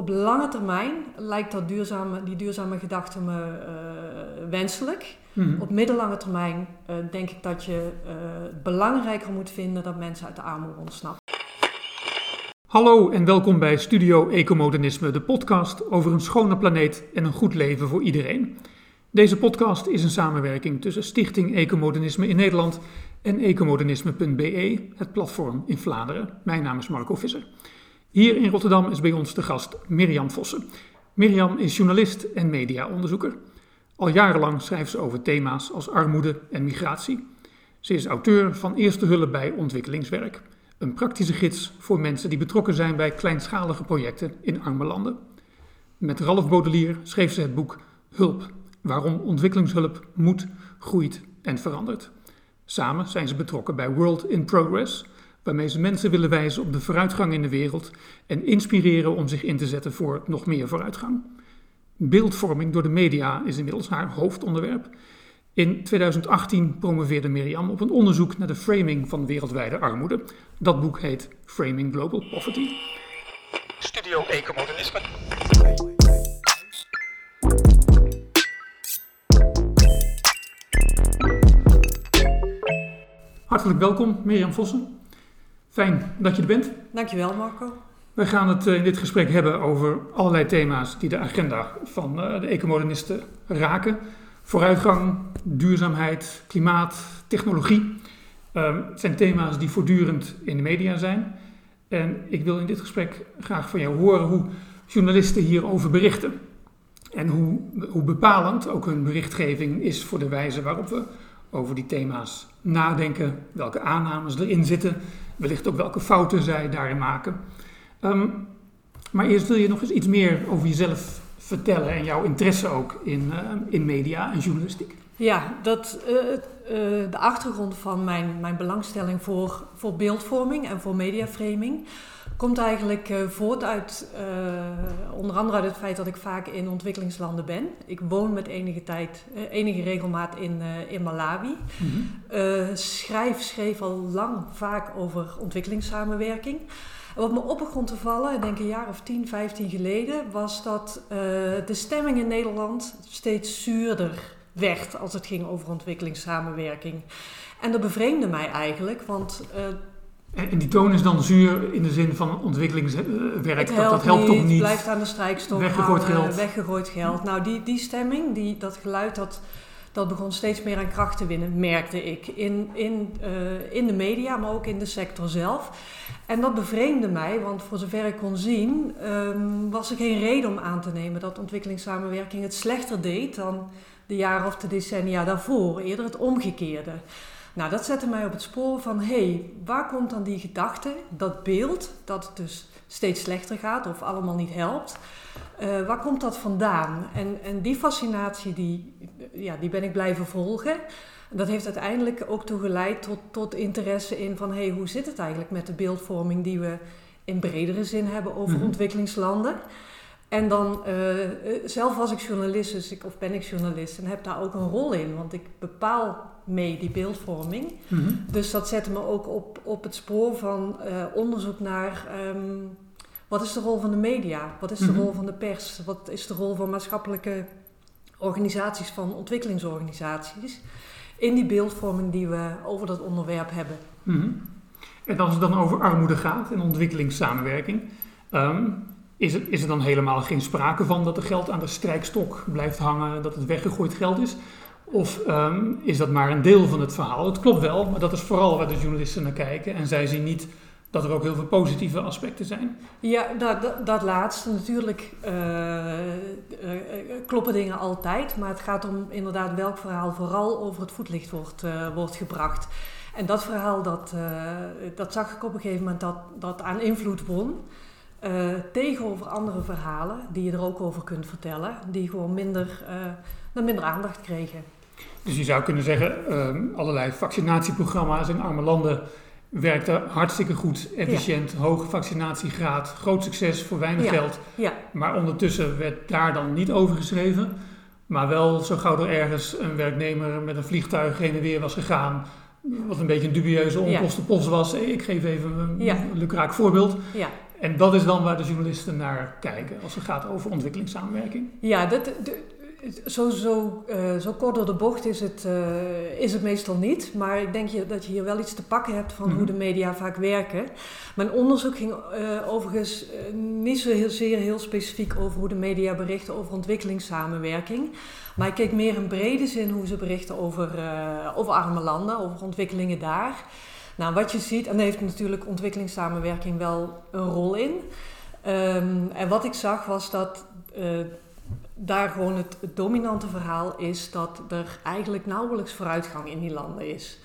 op lange termijn lijkt dat duurzame, die duurzame gedachte me uh, wenselijk. Mhm. Op middellange termijn uh, denk ik dat je uh, het belangrijker moet vinden dat mensen uit de armoede ontsnappen. Hallo en welkom bij Studio Ecomodernisme, de podcast over een schone planeet en een goed leven voor iedereen. Deze podcast is een samenwerking tussen Stichting Ecomodernisme in Nederland en ecomodernisme.be, het platform in Vlaanderen. Mijn naam is Marco Visser. Hier in Rotterdam is bij ons de gast Mirjam Vossen. Mirjam is journalist en mediaonderzoeker. Al jarenlang schrijft ze over thema's als armoede en migratie. Ze is auteur van Eerste Hulp bij Ontwikkelingswerk, een praktische gids voor mensen die betrokken zijn bij kleinschalige projecten in arme landen. Met Ralph Baudelier schreef ze het boek Hulp, waarom ontwikkelingshulp moet, groeit en verandert. Samen zijn ze betrokken bij World in Progress, waarmee ze mensen willen wijzen op de vooruitgang in de wereld en inspireren om zich in te zetten voor nog meer vooruitgang. Beeldvorming door de media is inmiddels haar hoofdonderwerp. In 2018 promoveerde Mirjam op een onderzoek naar de framing van wereldwijde armoede. Dat boek heet Framing Global Poverty. Studio Ecomodernisme. Hartelijk welkom, Mirjam Vossen. Fijn dat je er bent. Dankjewel, Marco. We gaan het in dit gesprek hebben over allerlei thema's die de agenda van de ecomodernisten raken. Vooruitgang, duurzaamheid, klimaat, technologie. Het zijn thema's die voortdurend in de media zijn. En ik wil in dit gesprek graag van jou horen hoe journalisten hierover berichten. En hoe, hoe bepalend ook hun berichtgeving is voor de wijze waarop we over die thema's nadenken, welke aannames erin zitten, wellicht ook welke fouten zij daarin maken. Um, maar eerst wil je nog eens iets meer over jezelf vertellen en jouw interesse ook in, uh, in media en journalistiek. Ja, dat, uh, uh, de achtergrond van mijn, mijn belangstelling voor, voor beeldvorming en voor mediaframing komt eigenlijk uh, voort uit onder andere uit het feit dat ik vaak in ontwikkelingslanden ben. Ik woon met enige tijd, enige regelmaat in, in Malawi. Mhm. schrijf, schreef al lang vaak over ontwikkelingssamenwerking. En wat me op begon te vallen, ik denk een jaar of 10, 15 geleden, was dat de stemming in Nederland steeds zuurder werd als het ging over ontwikkelingssamenwerking. En dat bevreemde mij eigenlijk, want uh, en die toon is dan zuur in de zin van ontwikkelingswerk. Dat, dat helpt toch niet. blijft aan de strijkstok Weggegooid geld. Weggegooid geld. Nou, die, die stemming, die, dat geluid, dat, dat begon steeds meer aan kracht te winnen, merkte ik. In, in, uh, in de media, maar ook in de sector zelf. En dat bevreemde mij, want voor zover ik kon zien, um, was er geen reden om aan te nemen dat ontwikkelingssamenwerking het slechter deed dan de jaren of de decennia daarvoor. Eerder het omgekeerde. Nou, dat zette mij op het spoor van, hé, hey, waar komt dan die gedachte, dat beeld, dat het dus steeds slechter gaat of allemaal niet helpt, uh, waar komt dat vandaan? En, en die fascinatie, die, ja, die ben ik blijven volgen. Dat heeft uiteindelijk ook toe geleid tot, tot interesse in van, hé, hey, hoe zit het eigenlijk met de beeldvorming die we in bredere zin hebben over Mhm. ontwikkelingslanden? En dan, uh, zelf was ik journalist, dus ik, of ben ik journalist en heb daar ook een rol in, want ik bepaal mee die beeldvorming. Mhm. Dus dat zette me ook op, op het spoor van uh, onderzoek naar um, wat is de rol van de media, wat is de Mhm. rol van de pers, wat is de rol van maatschappelijke organisaties, van ontwikkelingsorganisaties in die beeldvorming die we over dat onderwerp hebben. Mhm. En als het dan over armoede gaat en ontwikkelingssamenwerking, um, is, het, is er dan helemaal geen sprake van dat er geld aan de strijkstok blijft hangen, dat het weggegooid geld is? Of um, is dat maar een deel van het verhaal? Het klopt wel, maar dat is vooral waar de journalisten naar kijken. En zij zien niet dat er ook heel veel positieve aspecten zijn. Ja, dat, dat, laatste natuurlijk uh, uh, kloppen dingen altijd. Maar het gaat om inderdaad welk verhaal vooral over het voetlicht wordt, wordt gebracht. En dat verhaal, dat, dat zag ik op een gegeven moment dat, dat aan invloed won. Uh, tegenover andere verhalen die je er ook over kunt vertellen, die gewoon minder, uh, minder aandacht kregen. Dus je zou kunnen zeggen, uh, allerlei vaccinatieprogramma's in arme landen werkten hartstikke goed, efficiënt, ja. hoge vaccinatiegraad, groot succes voor weinig ja. geld. Ja. Maar ondertussen werd daar dan niet over geschreven. Maar wel zo gauw er ergens een werknemer met een vliegtuig heen en weer was gegaan, wat een beetje een dubieuze onkostenpost was. Ik geef even een Ja. lukraak voorbeeld. Ja. En dat is dan waar de journalisten naar kijken als het gaat over ontwikkelingssamenwerking. Ja, dat, de, zo, zo, uh, zo kort door de bocht is het, uh, is het meestal niet. Maar ik denk je, dat je hier wel iets te pakken hebt van hoe Mhm. de media vaak werken. Mijn onderzoek ging uh, overigens niet zo heel, zeer heel specifiek over hoe de media berichten over ontwikkelingssamenwerking. Maar ik keek meer in brede zin hoe ze berichten over, over arme landen, over ontwikkelingen daar. Nou, wat je ziet, en daar heeft natuurlijk ontwikkelingssamenwerking wel een rol in. Um, en wat ik zag was dat daar gewoon het, het, dominante verhaal is dat er eigenlijk nauwelijks vooruitgang in die landen is.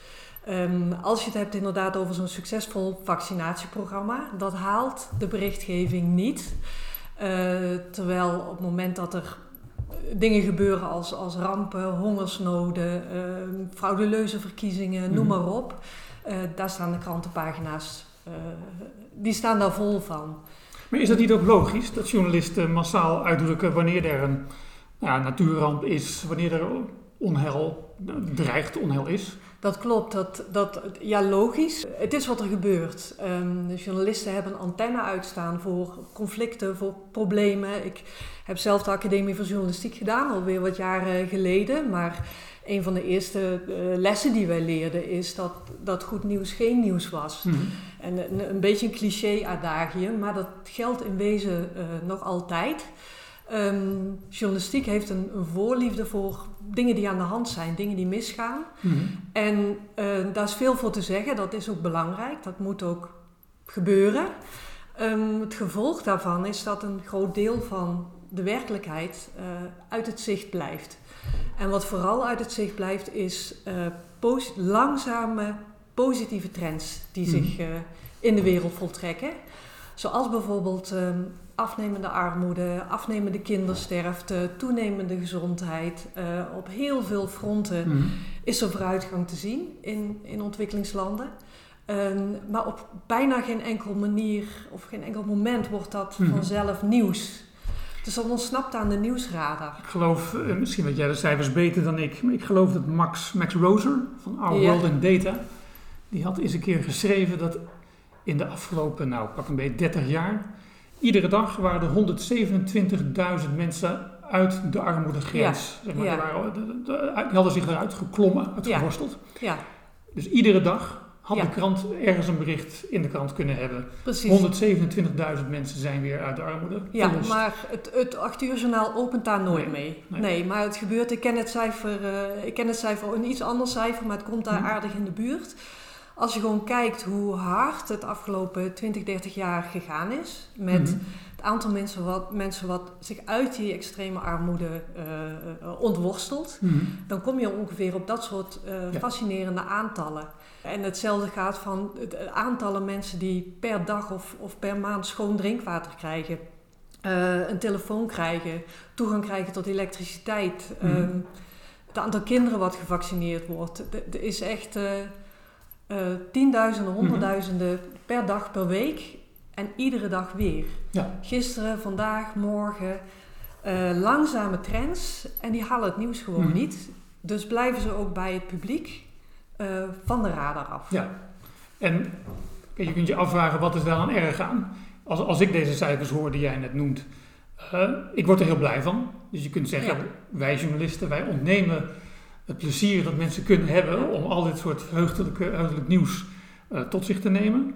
Um, als je het hebt inderdaad over zo'n succesvol vaccinatieprogramma, dat haalt de berichtgeving niet. Uh, terwijl op het moment dat er dingen gebeuren als, als rampen, hongersnoden, uh, frauduleuze verkiezingen, noem maar op, uh, daar staan de krantenpagina's, die staan daar vol van. Maar is dat niet ook logisch dat journalisten massaal uitdrukken wanneer er een ja, natuurramp is, wanneer er onheil dreigt, onheil is? Dat klopt, dat, dat, ja logisch. Het is wat er gebeurt. Um, de journalisten hebben een antenne uitstaan voor conflicten, voor problemen. Ik heb zelf de Academie voor Journalistiek gedaan, alweer wat jaren geleden. Maar een van de eerste uh, lessen die wij leerden is dat, dat goed nieuws geen nieuws was. Mhm. En een, een beetje een cliché-adagium, maar dat geldt in wezen uh, nog altijd. Um, journalistiek heeft een, een, voorliefde voor dingen die aan de hand zijn, dingen die misgaan. Mhm. En uh, daar is veel voor te zeggen, dat is ook belangrijk, dat moet ook gebeuren. Um, het gevolg daarvan is dat een groot deel van de werkelijkheid uh, uit het zicht blijft. En wat vooral uit het zicht blijft is uh, pos langzame positieve trends die Mhm. zich uh, in de wereld voltrekken. Zoals bijvoorbeeld um, afnemende armoede, afnemende kindersterfte, toenemende gezondheid. Uh, op heel veel fronten Mhm. is er vooruitgang te zien in, in ontwikkelingslanden. Um, maar op bijna geen enkel manier of geen enkel moment wordt dat Mhm. vanzelf nieuws. Dus dat ontsnapt aan de nieuwsradar. Ik geloof, eh, misschien weet jij de cijfers beter dan ik, maar ik geloof dat Max, Max Roser van Our Ja. World in Data, die had eens een keer geschreven dat in de afgelopen, nou pak een beetje 30 jaar, iedere dag waren er 127.000 mensen uit de armoedegrens. Zeg maar, Ja. die, waren, de- de- die hadden zich eruit geklommen, uitgeworsteld. Ja, Dus iedere dag had Ja. de krant ergens een bericht in de krant kunnen hebben. precies. 127.000 mensen zijn weer uit de armoede Ja, maar het, het 8 uur journaal opent daar nooit Nee, mee. nee. Nee. maar het gebeurt. Ik ken het cijfer, eh, ik ken het cijfer, een iets ander cijfer, maar het komt daar Mhm. aardig in de buurt. Als je gewoon kijkt hoe hard het afgelopen 20, 30 jaar gegaan is met Mhm. het aantal mensen wat, mensen wat zich uit die extreme armoede eh, ontworstelt, Mhm. dan kom je ongeveer op dat soort eh, Ja. fascinerende aantallen. En hetzelfde gaat van het aantallen mensen die per dag of, of per maand schoon drinkwater krijgen, een telefoon krijgen, toegang krijgen tot elektriciteit. Mhm. ehm, het aantal kinderen wat gevaccineerd wordt. Er is echt eh, tienduizenden, Mhm. honderdduizenden per dag per week en iedere dag weer. Ja. Gisteren, vandaag, morgen. eh, langzame trends en die halen het nieuws gewoon Mhm. niet. Dus blijven ze ook bij het publiek eh, van de radar af. Ja. En je kunt je afvragen wat is daar dan erg aan. Als, als ik deze cijfers hoor die jij net noemt, ik word er heel blij van. Dus je kunt zeggen, Ja. wij journalisten, wij ontnemen het plezier dat mensen kunnen hebben om al dit soort heugdelijke, heugdelijk nieuws eh, tot zich te nemen.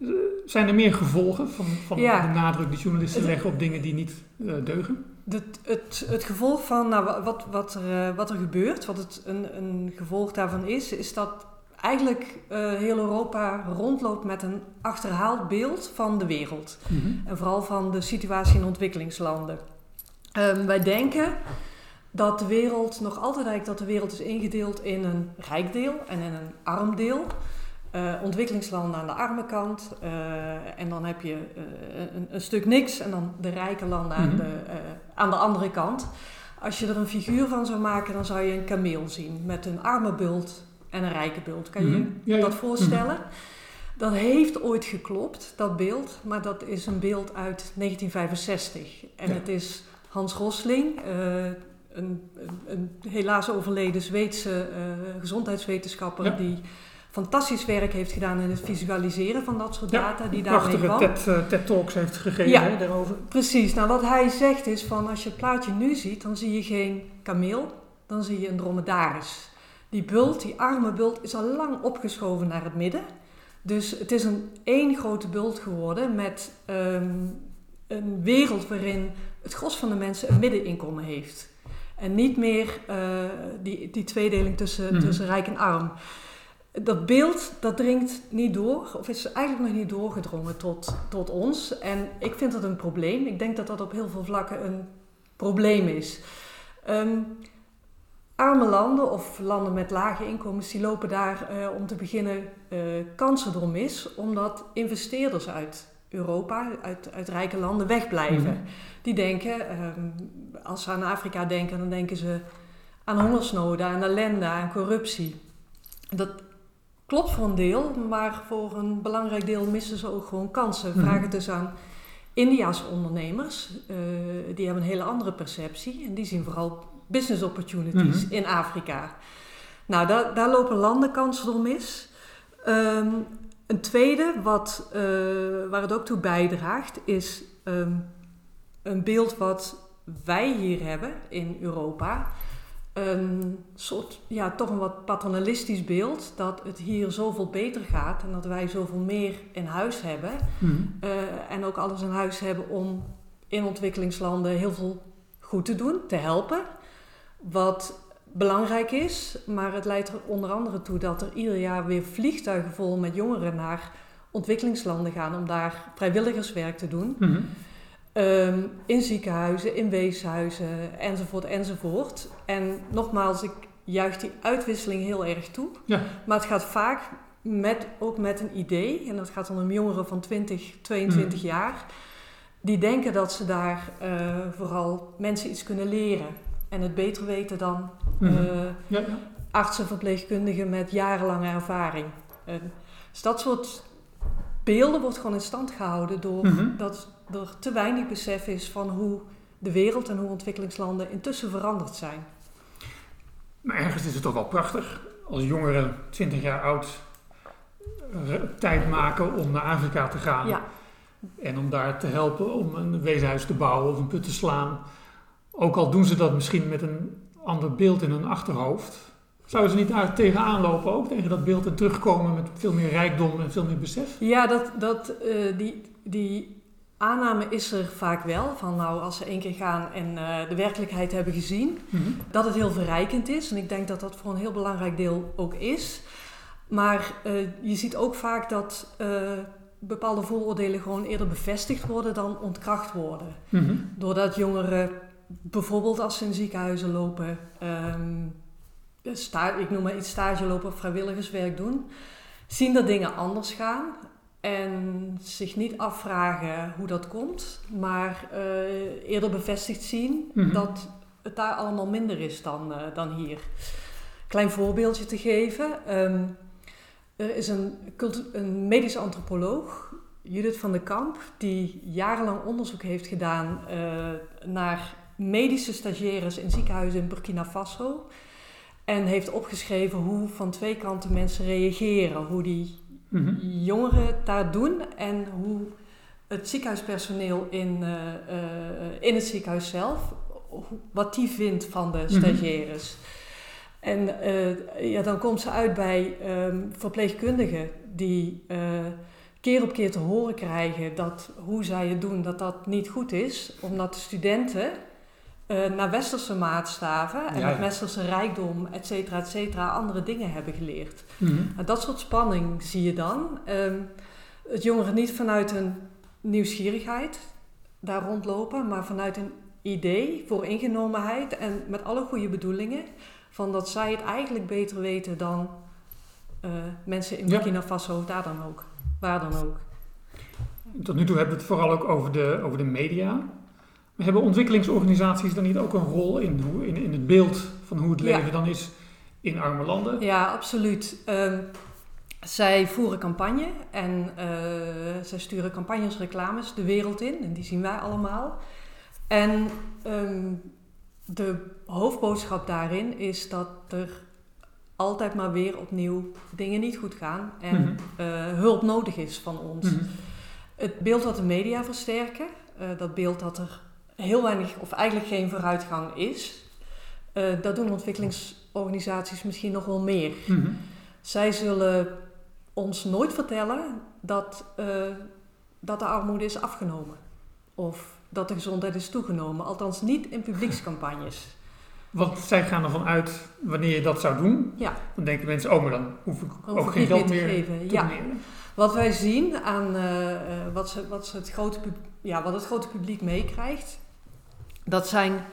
Eh, zijn er meer gevolgen van, van Ja. de nadruk die journalisten leggen op dingen die niet eh, deugen? Het, het, het gevolg van nou, wa- wat, wat, er, wat er gebeurt, wat het een, een gevolg daarvan is, is dat eigenlijk heel Europa rondloopt met een achterhaald beeld van de wereld. Mhm. En vooral van de situatie in ontwikkelingslanden. Ehm, wij denken dat de wereld, nog altijd eigenlijk dat de wereld is ingedeeld in een rijk deel en in een arm deel. Eh, ontwikkelingslanden aan de arme kant. eh, en dan heb je eh, een, een stuk niks en dan de rijke landen aan, Mhm. de, aan de andere kant. Als je er een figuur van zou maken, dan zou je een kameel zien met een arme bult en een rijke bult. Kan je Mhm. je Ja, ja. dat voorstellen? Dat heeft ooit geklopt, dat beeld, maar dat is een beeld uit 1965. En Ja. het is Hans Rosling, een, een, helaas overleden Zweedse eh, gezondheidswetenschapper, Ja. die fantastisch werk heeft gedaan in het visualiseren van dat soort data die daarmee kwam. Prachtige TED, uh, TED Talks heeft gegeven ja, daarover. Precies. Nou, wat hij zegt is van als je het plaatje nu ziet, dan zie je geen kameel, dan zie je een dromedaris. Die bult, die arme bult, is al lang opgeschoven naar het midden. Dus het is een één grote bult geworden met um, een wereld waarin het gros van de mensen een middeninkomen heeft. En niet meer uh, die, die tweedeling tussen, mm tussen rijk en arm. Dat beeld, dat dringt niet door, of is eigenlijk nog niet doorgedrongen tot, tot ons. En ik vind dat een probleem. Ik denk dat dat op heel veel vlakken een probleem is. Um, arme landen of landen met lage inkomens, die lopen daar uh, om te beginnen uh, kansen door mis, omdat investeerders uit Europa, uit, uit rijke landen, wegblijven. Mm Die denken, um, als ze aan Afrika denken, dan denken ze aan hongersnoden, aan ellende, aan corruptie. Dat klopt voor een deel, maar voor een belangrijk deel missen ze ook gewoon kansen. Mm Vraag het dus aan India's ondernemers, uh, die hebben een hele andere perceptie en die zien vooral business opportunities mhm. in Afrika. Nou, daar, daar lopen landenkansen door mis. Um, een tweede, wat, uh, waar het ook toe bijdraagt, is um, een beeld wat wij hier hebben in Europa. Een soort, ja, toch een wat paternalistisch beeld dat het hier zoveel beter gaat en dat wij zoveel meer in huis hebben. Mm uh, en ook alles in huis hebben om in ontwikkelingslanden heel veel goed te doen, te helpen. Wat belangrijk is, maar het leidt er onder andere toe dat er ieder jaar weer vliegtuigen vol met jongeren naar ontwikkelingslanden gaan om daar vrijwilligerswerk te doen. Mhm. Ehm, in ziekenhuizen, in weeshuizen, enzovoort, enzovoort. En nogmaals, ik juich die uitwisseling heel erg toe. Ja. Maar het gaat vaak met, ook met een idee, en dat gaat dan om jongeren van 20, 22 mhm. jaar, die denken dat ze daar uh, vooral mensen iets kunnen leren en het beter weten dan mm ja, ja. artsen, verpleegkundigen met jarenlange ervaring. dus dat soort beelden wordt gewoon in stand gehouden doordat mm er te weinig besef is van hoe de wereld en hoe ontwikkelingslanden intussen veranderd zijn. Maar ergens is het toch wel prachtig als jongeren 20 jaar oud tijd maken om naar Afrika te gaan. Ja. En om daar te helpen om een weeshuis te bouwen of een put te slaan. Ook al doen ze dat misschien met een ander beeld in hun achterhoofd. Zouden ze niet daar tegenaan lopen ook, tegen dat beeld en terugkomen met veel meer rijkdom en veel meer besef? Ja, dat, dat, uh, die, die aanname is er vaak wel. Van nou, als ze één keer gaan en uh, de werkelijkheid hebben gezien, mm -hmm. dat het heel verrijkend is. En ik denk dat dat voor een heel belangrijk deel ook is. Maar uh, je ziet ook vaak dat bepaalde vooroordelen gewoon eerder bevestigd worden dan ontkracht worden. Mm -hmm. Doordat jongeren bijvoorbeeld als ze in ziekenhuizen lopen, um, sta, ik noem maar iets stage lopen of vrijwilligerswerk doen, zien dat dingen anders gaan en zich niet afvragen hoe dat komt, maar uh, eerder bevestigd zien mm-hmm. dat het daar allemaal minder is dan, uh, dan hier. Klein voorbeeldje te geven. Um, er is een, een medisch antropoloog, Judith van der Kamp, die jarenlang onderzoek heeft gedaan uh, naar medische stagiaires in ziekenhuizen in Burkina Faso. En heeft opgeschreven hoe van twee kanten mensen reageren. Hoe die mm jongeren daar doen en hoe het ziekenhuispersoneel in, uh, uh, in het ziekenhuis zelf, wat die vindt van de mhm. stagiaires. En uh, ja, dan komt ze uit bij um, verpleegkundigen die keer op keer te horen krijgen dat hoe zij het doen, dat dat niet goed is. Omdat de studenten uh, naar westerse maatstaven en met westerse rijkdom, et cetera, et cetera, andere dingen hebben geleerd. Mm dat soort spanning zie je dan. Um, het jongeren niet vanuit een nieuwsgierigheid daar rondlopen, maar vanuit een idee voor ingenomenheid en met alle goede bedoelingen van dat zij het eigenlijk beter weten dan uh, mensen in Burkina Faso, daar dan ook, waar dan ook. Tot nu toe hebben we het vooral ook over de, over de media. Hebben ontwikkelingsorganisaties dan niet ook een rol in, hoe, in, in het beeld van hoe het leven dan is in arme landen? Ja, absoluut. Uh, zij voeren campagne en uh, zij sturen campagnes, reclames de wereld in. En die zien wij allemaal. En um, de hoofdboodschap daarin is dat er altijd maar weer opnieuw dingen niet goed gaan en Mhm. eh, hulp nodig is van ons. Mhm. Het beeld dat de media versterken, eh, dat beeld dat er heel weinig of eigenlijk geen vooruitgang is, eh, dat doen ontwikkelingsorganisaties misschien nog wel meer. Mhm. Zij zullen ons nooit vertellen dat, eh, dat de armoede is afgenomen. Of dat de gezondheid is toegenomen. Althans niet in publiekscampagnes. Want zij gaan ervan uit, wanneer je dat zou doen, Ja. dan denken mensen, oh, maar dan hoef ik ook geen geld meer te geven. te Ja. Wat wij zien aan eh, wat, ze, wat, ze het grote, ja, wat het grote publiek meekrijgt, dat zijn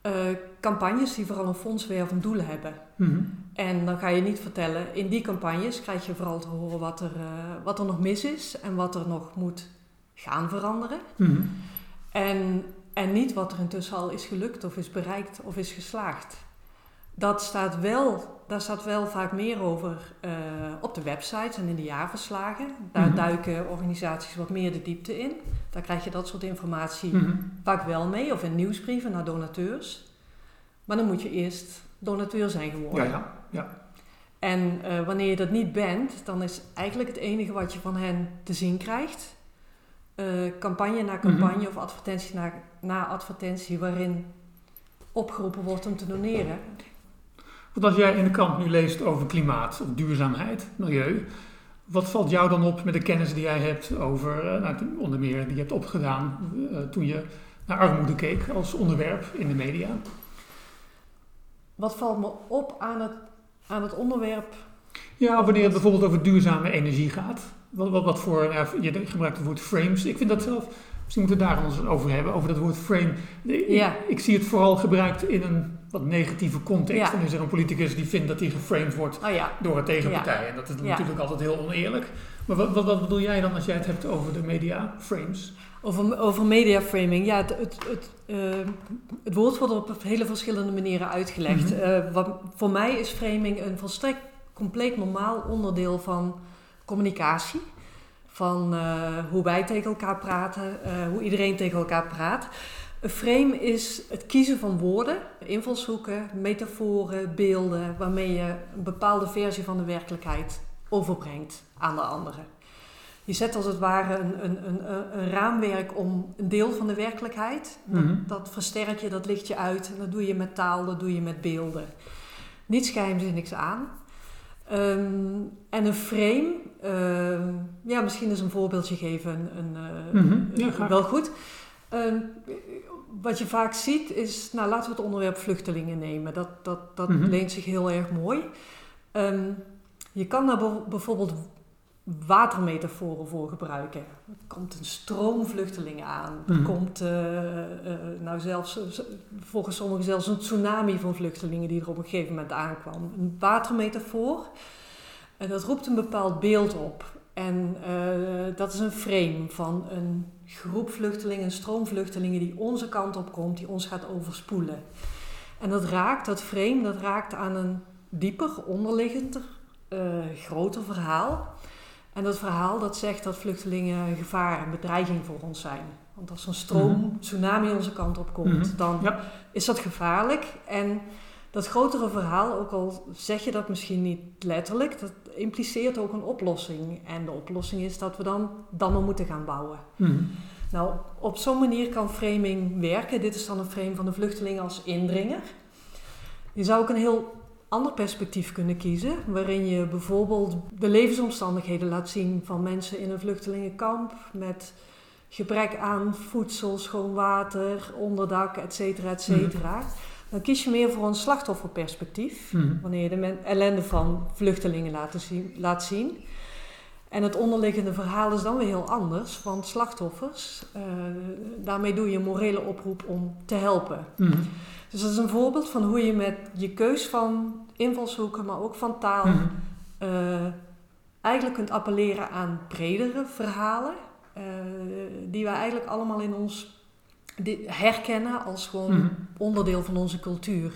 eh, campagnes die vooral een fondswervend doel hebben. Mhm. En dan ga je niet vertellen, in die campagnes krijg je vooral te horen wat er, eh, wat er nog mis is en wat er nog moet gaan veranderen. Mhm. En, en niet wat er intussen al is gelukt of is bereikt of is geslaagd. Dat staat wel, daar staat wel vaak meer over eh, op de websites en in de jaarverslagen. Daar Mhm. duiken organisaties wat meer de diepte in. Daar krijg je dat soort informatie Mhm. vaak wel mee, of in nieuwsbrieven naar donateurs. Maar dan moet je eerst donateur zijn geworden. Ja, ja, ja. En eh, wanneer je dat niet bent, dan is eigenlijk het enige wat je van hen te zien krijgt. eh, campagne na campagne Mhm. of advertentie na, na advertentie waarin opgeroepen wordt om te doneren. Want als jij in de krant nu leest over klimaat, of duurzaamheid, milieu, wat valt jou dan op met de kennis die jij hebt over, eh, nou, onder meer die je hebt opgedaan eh, toen je naar armoede keek als onderwerp in de media? Wat valt me op aan het, aan het onderwerp? Ja, wanneer het bijvoorbeeld over duurzame energie gaat. Wat, wat, wat voor, je gebruikt het woord frames. Ik vind dat zelf, misschien moeten we het daar eens over hebben, over dat woord frame. Ik, Ja. ik zie het vooral gebruikt in een wat negatieve context. Ja. En is er een politicus die vindt dat hij geframed wordt ja, door een tegenpartij. En dat is natuurlijk altijd heel oneerlijk. Maar wat, wat, wat bedoel jij dan als jij het hebt over de media frames? over, over mediaframing. Ja, het, het, het, eh, het woord wordt op hele verschillende manieren uitgelegd. Wat, voor mij is framing een volstrekt compleet normaal onderdeel van communicatie. Van eh, hoe wij tegen elkaar praten, hoe iedereen tegen elkaar praat. Een frame is het kiezen van woorden, invalshoeken, metaforen, beelden, waarmee je een bepaalde versie van de werkelijkheid overbrengt aan de anderen. Je zet als het ware een, een, een, een- raamwerk om een deel van de werkelijkheid. Dat, Mhm. dat versterk je, dat licht je uit. En dat doe je met taal, dat doe je met beelden. Niets geheimzinnigs aan. Ehm, en een frame, ehm, ja, misschien eens een voorbeeldje geven, een, eh, Mhm, ja, wel goed. Ehm, wat je vaak ziet is, nou laten we het onderwerp vluchtelingen nemen. Dat, dat, dat Mhm. leent zich heel erg mooi. Ehm, je kan daar bijv- bijvoorbeeld watermetaforen voor gebruiken. Er komt een stroom vluchtelingen aan. Er Mhm. komt eh, nou zelfs, eh, volgens sommigen zelfs een tsunami van vluchtelingen die er op een gegeven moment aankwam. Een watermetafoor, en dat roept een bepaald beeld op. En dat is een frame van een groep vluchtelingen, een stroom vluchtelingen die onze kant op komt, die ons gaat overspoelen. En dat raakt, dat frame, dat raakt aan een dieper, onderliggender, eh, groter verhaal. En dat verhaal dat zegt dat vluchtelingen een gevaar en bedreiging voor ons zijn. Want als een stroom, Mhm. tsunami onze kant op komt, Mhm. dan Ja. is dat gevaarlijk. En dat grotere verhaal, ook al zeg je dat misschien niet letterlijk, dat impliceert ook een oplossing. En de oplossing is dat we dan dammen moeten gaan bouwen. Mhm. Nou, op zo'n manier kan framing werken. Dit is dan een frame van de vluchteling als indringer. Je zou ook een heel ander perspectief kunnen kiezen, waarin je bijvoorbeeld de levensomstandigheden laat zien van mensen in een vluchtelingenkamp met gebrek aan voedsel, schoon water, onderdak, et cetera, et cetera. Dan kies je meer voor een slachtofferperspectief, Mhm. wanneer je de ellende van vluchtelingen laat zien, laat zien. En het onderliggende verhaal is dan weer heel anders, want slachtoffers, eh, daarmee doe je een morele oproep om te helpen. Mhm. Dus dat is een voorbeeld van hoe je met je keus van invalshoeken, maar ook van taal, Mhm. eh, eigenlijk kunt appelleren aan bredere verhalen, eh, die wij eigenlijk allemaal in ons herkennen als gewoon Mhm. onderdeel van onze cultuur.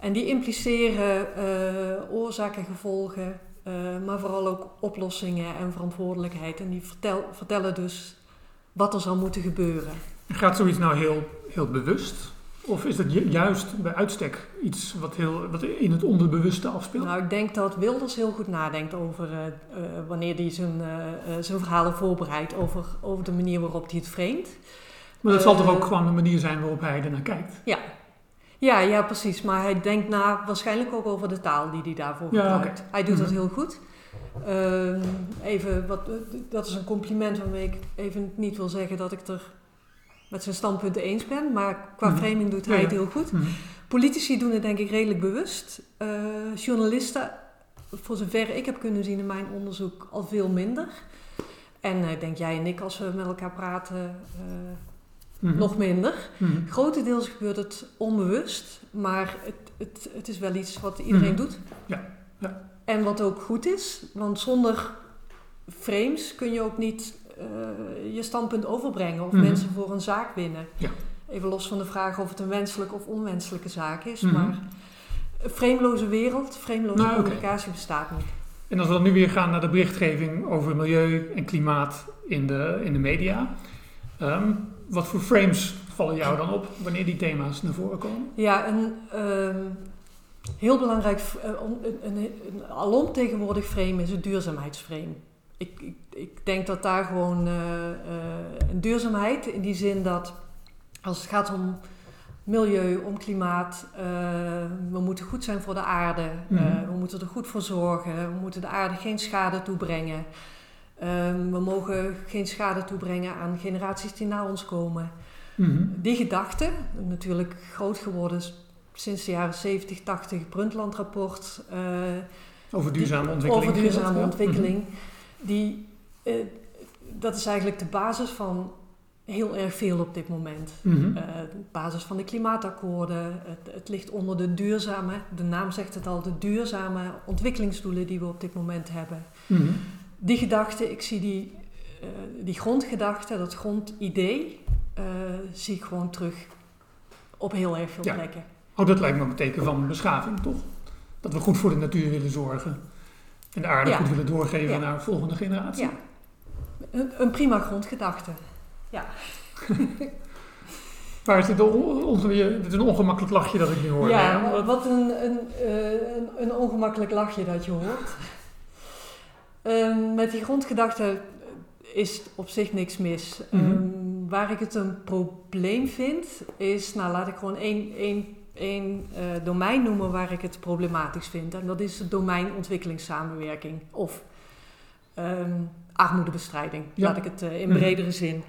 En die impliceren eh, oorzaken, gevolgen, eh, maar vooral ook oplossingen en verantwoordelijkheid. En die vertel, vertellen dus wat er zou moeten gebeuren. Gaat zoiets nou heel, heel bewust? Of is dat juist bij uitstek iets wat, heel, wat in het onderbewuste afspeelt? Nou, ik denk dat Wilders heel goed nadenkt over uh, uh, wanneer hij zijn, zijn verhalen voorbereidt, over, over de manier waarop hij het framet. Maar dat zal toch ook gewoon de manier zijn waarop hij ernaar kijkt? Ja. Ja, ja, precies. Maar hij denkt na waarschijnlijk ook over de taal die hij daarvoor gebruikt. Hij doet dat mhm. heel goed. Ehm, even, wat, dat is een compliment waarmee ik even niet wil zeggen dat ik er met zijn standpunten eens ben. Maar qua mhm. framing doet hij het heel goed. Mhm. Politici doen het denk ik redelijk bewust. Uh, journalisten, voor zover ik heb kunnen zien in mijn onderzoek, al veel minder. En ik uh, denk jij en ik, als we met elkaar praten, uh, nog minder. Grotendeels gebeurt het onbewust, maar het, het, het is wel iets wat iedereen doet. Ja. ja. En wat ook goed is, want zonder frames kun je ook niet uh, je standpunt overbrengen of mhm. mensen voor een zaak winnen. Ja. Even los van de vraag of het een wenselijke of onwenselijke zaak is. Mhm. Maar een frameloze wereld, frameloze nou, communicatie bestaat niet. En als we dan nu weer gaan naar de berichtgeving over milieu en klimaat in de, in de media. Um, wat voor frames vallen jou dan op wanneer die thema's naar voren komen? Ja, een, um, heel belangrijk, uh, een, een, een, alom tegenwoordig frame is het duurzaamheidsframe. Ik, ik, ik denk dat daar gewoon uh, uh, een duurzaamheid in die zin dat als het gaat om milieu, om klimaat, we moeten goed zijn voor de aarde, mm. we moeten er goed voor zorgen, we moeten de aarde geen schade toebrengen. Ehm, we mogen geen schade toebrengen aan generaties die na ons komen. Mm. Die gedachte, natuurlijk groot geworden sinds de jaren 70, 80 Brundtland-rapport. Uh, over duurzame ontwikkeling. Over duurzame ontwikkeling. Mhm. Die, uh, dat is eigenlijk de basis van heel erg veel op dit moment. Mm -hmm. uh, de basis van de klimaatakkoorden. Het, het, ligt onder de duurzame, de naam zegt het al, de duurzame ontwikkelingsdoelen die we op dit moment hebben. Mm -hmm. Die gedachte, ik zie die, die grondgedachte, dat grondidee, zie ik gewoon terug op heel erg veel ja. plekken. Oh, dat lijkt me een teken van beschaving, toch? Dat we goed voor de natuur willen zorgen. En de aarde goed willen doorgeven naar de volgende generatie. Ja. Een, een prima grondgedachte. Ja. Waar is dit, dit is een ongemakkelijk lachje dat ik nu hoor. Ja, wat een, een, uh, een, een, ongemakkelijk lachje dat je hoort. Um, met die grondgedachte is op zich niks mis. Mm -hmm. um, waar ik het een probleem vind, is, nou laat ik gewoon één, één één uh, domein noemen waar ik het problematisch vind. En dat is het domein ontwikkelingssamenwerking of um, armoedebestrijding. Laat ik het uh, in mhm. bredere zin.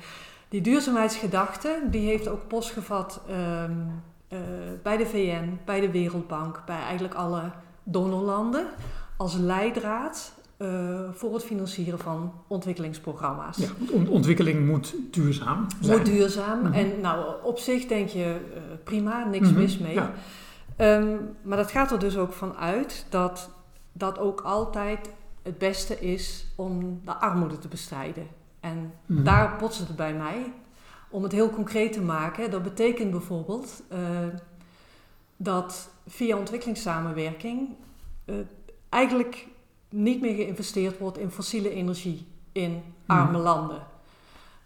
Die duurzaamheidsgedachte die heeft ook postgevat um, uh, bij de VN, bij de Wereldbank, bij eigenlijk alle donorlanden als leidraad uh, voor het financieren van ontwikkelingsprogramma's. Ja, ontwikkeling moet duurzaam zijn. Moet duurzaam. Mm -hmm. En nou, op zich denk je uh, prima, niks mm -hmm. mis mee. Ja. Um, maar dat gaat er dus ook van uit dat dat ook altijd het beste is om de armoede te bestrijden. En mm -hmm. daar botst het bij mij. Om het heel concreet te maken, dat betekent bijvoorbeeld uh, dat via ontwikkelingssamenwerking eigenlijk niet meer geïnvesteerd wordt in fossiele energie in arme hmm. landen.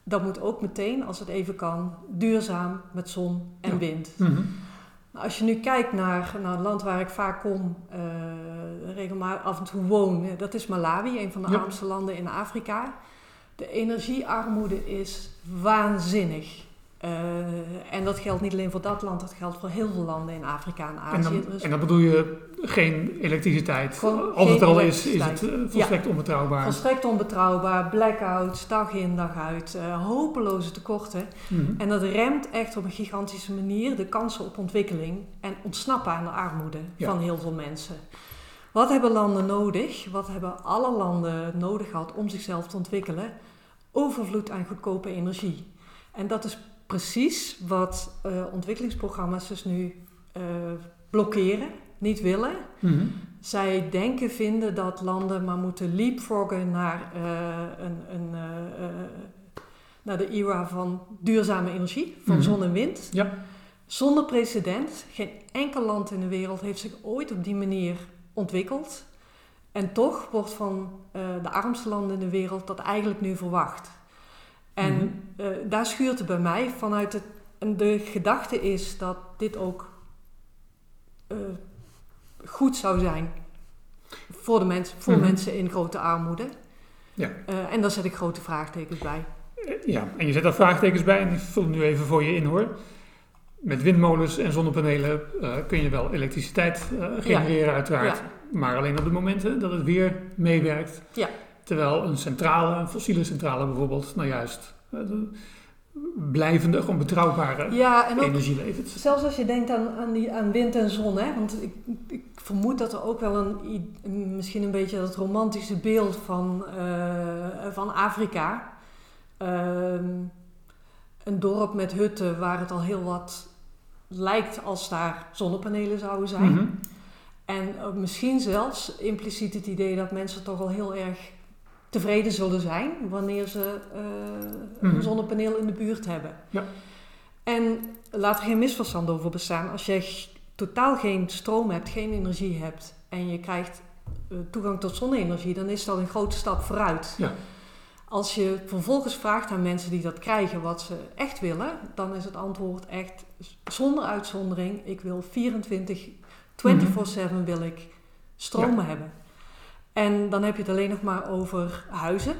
Dat moet ook meteen, als het even kan, duurzaam met zon en wind. Mm Als je nu kijkt naar, naar een land waar ik vaak kom, uh, regelmatig af en toe woon, dat is Malawi, een van de armste landen in Afrika. De energiearmoede is waanzinnig. Uh, en dat geldt niet alleen voor dat land, dat geldt voor heel veel landen in Afrika en Azië. En dan, dus en dan bedoel je geen elektriciteit? Als het al is, is het uh, volstrekt ja, onbetrouwbaar? Volstrekt onbetrouwbaar, blackouts, dag in dag uit, uh, hopeloze tekorten. Mm -hmm. En dat remt echt op een gigantische manier de kansen op ontwikkeling en ontsnappen aan de armoede ja. van heel veel mensen. Wat hebben landen nodig? Wat hebben alle landen nodig gehad om zichzelf te ontwikkelen? Overvloed aan goedkope energie. En dat is precies wat uh, ontwikkelingsprogramma's dus nu uh, blokkeren, niet willen. Mm -hmm. Zij denken, vinden dat landen maar moeten leapfroggen naar, uh, een, een, naar de era van duurzame energie, van mm -hmm. zon en wind. Ja. Zonder precedent. Geen enkel land in de wereld heeft zich ooit op die manier ontwikkeld. En toch wordt van de armste landen in de wereld dat eigenlijk nu verwacht. En mm -hmm. uh, daar schuurt het bij mij vanuit het de gedachte is dat dit ook eh, goed zou zijn voor, de mens, voor Mhm. mensen in grote armoede. Ja. Eh, en daar zet ik grote vraagtekens bij. Eh, Ja, en je zet daar vraagtekens bij en ik vul het nu even voor je in hoor. Met windmolens en zonnepanelen eh, kun je wel elektriciteit eh, genereren uiteraard. Ja. Maar alleen op de momenten dat het weer meewerkt. Ja. Terwijl een centrale, een fossiele centrale bijvoorbeeld, nou juist, eh, de blijvende, gewoon betrouwbare Ja, en ook energie levert. Zelfs als je denkt aan, aan, die, aan wind en zon, hè? want ik, ik vermoed dat er ook wel een, misschien een beetje dat romantische beeld van, eh, van Afrika. Ehm, een dorp met hutten waar het al heel wat lijkt als daar zonnepanelen zouden zijn. Mhm. En eh, misschien zelfs impliciet het idee dat mensen toch al heel erg tevreden zullen zijn wanneer ze Mhm. een zonnepaneel in de buurt hebben. Ja. En laat er geen misverstand over bestaan. Als je g- totaal geen stroom hebt, geen energie hebt en je krijgt eh, toegang tot zonne-energie, dan is dat een grote stap vooruit. Ja. Als je vervolgens vraagt aan mensen die dat krijgen wat ze echt willen, dan is het antwoord echt zonder uitzondering: ik wil 24, 24/7 wil ik stromen hebben. En dan heb je het alleen nog maar over huizen.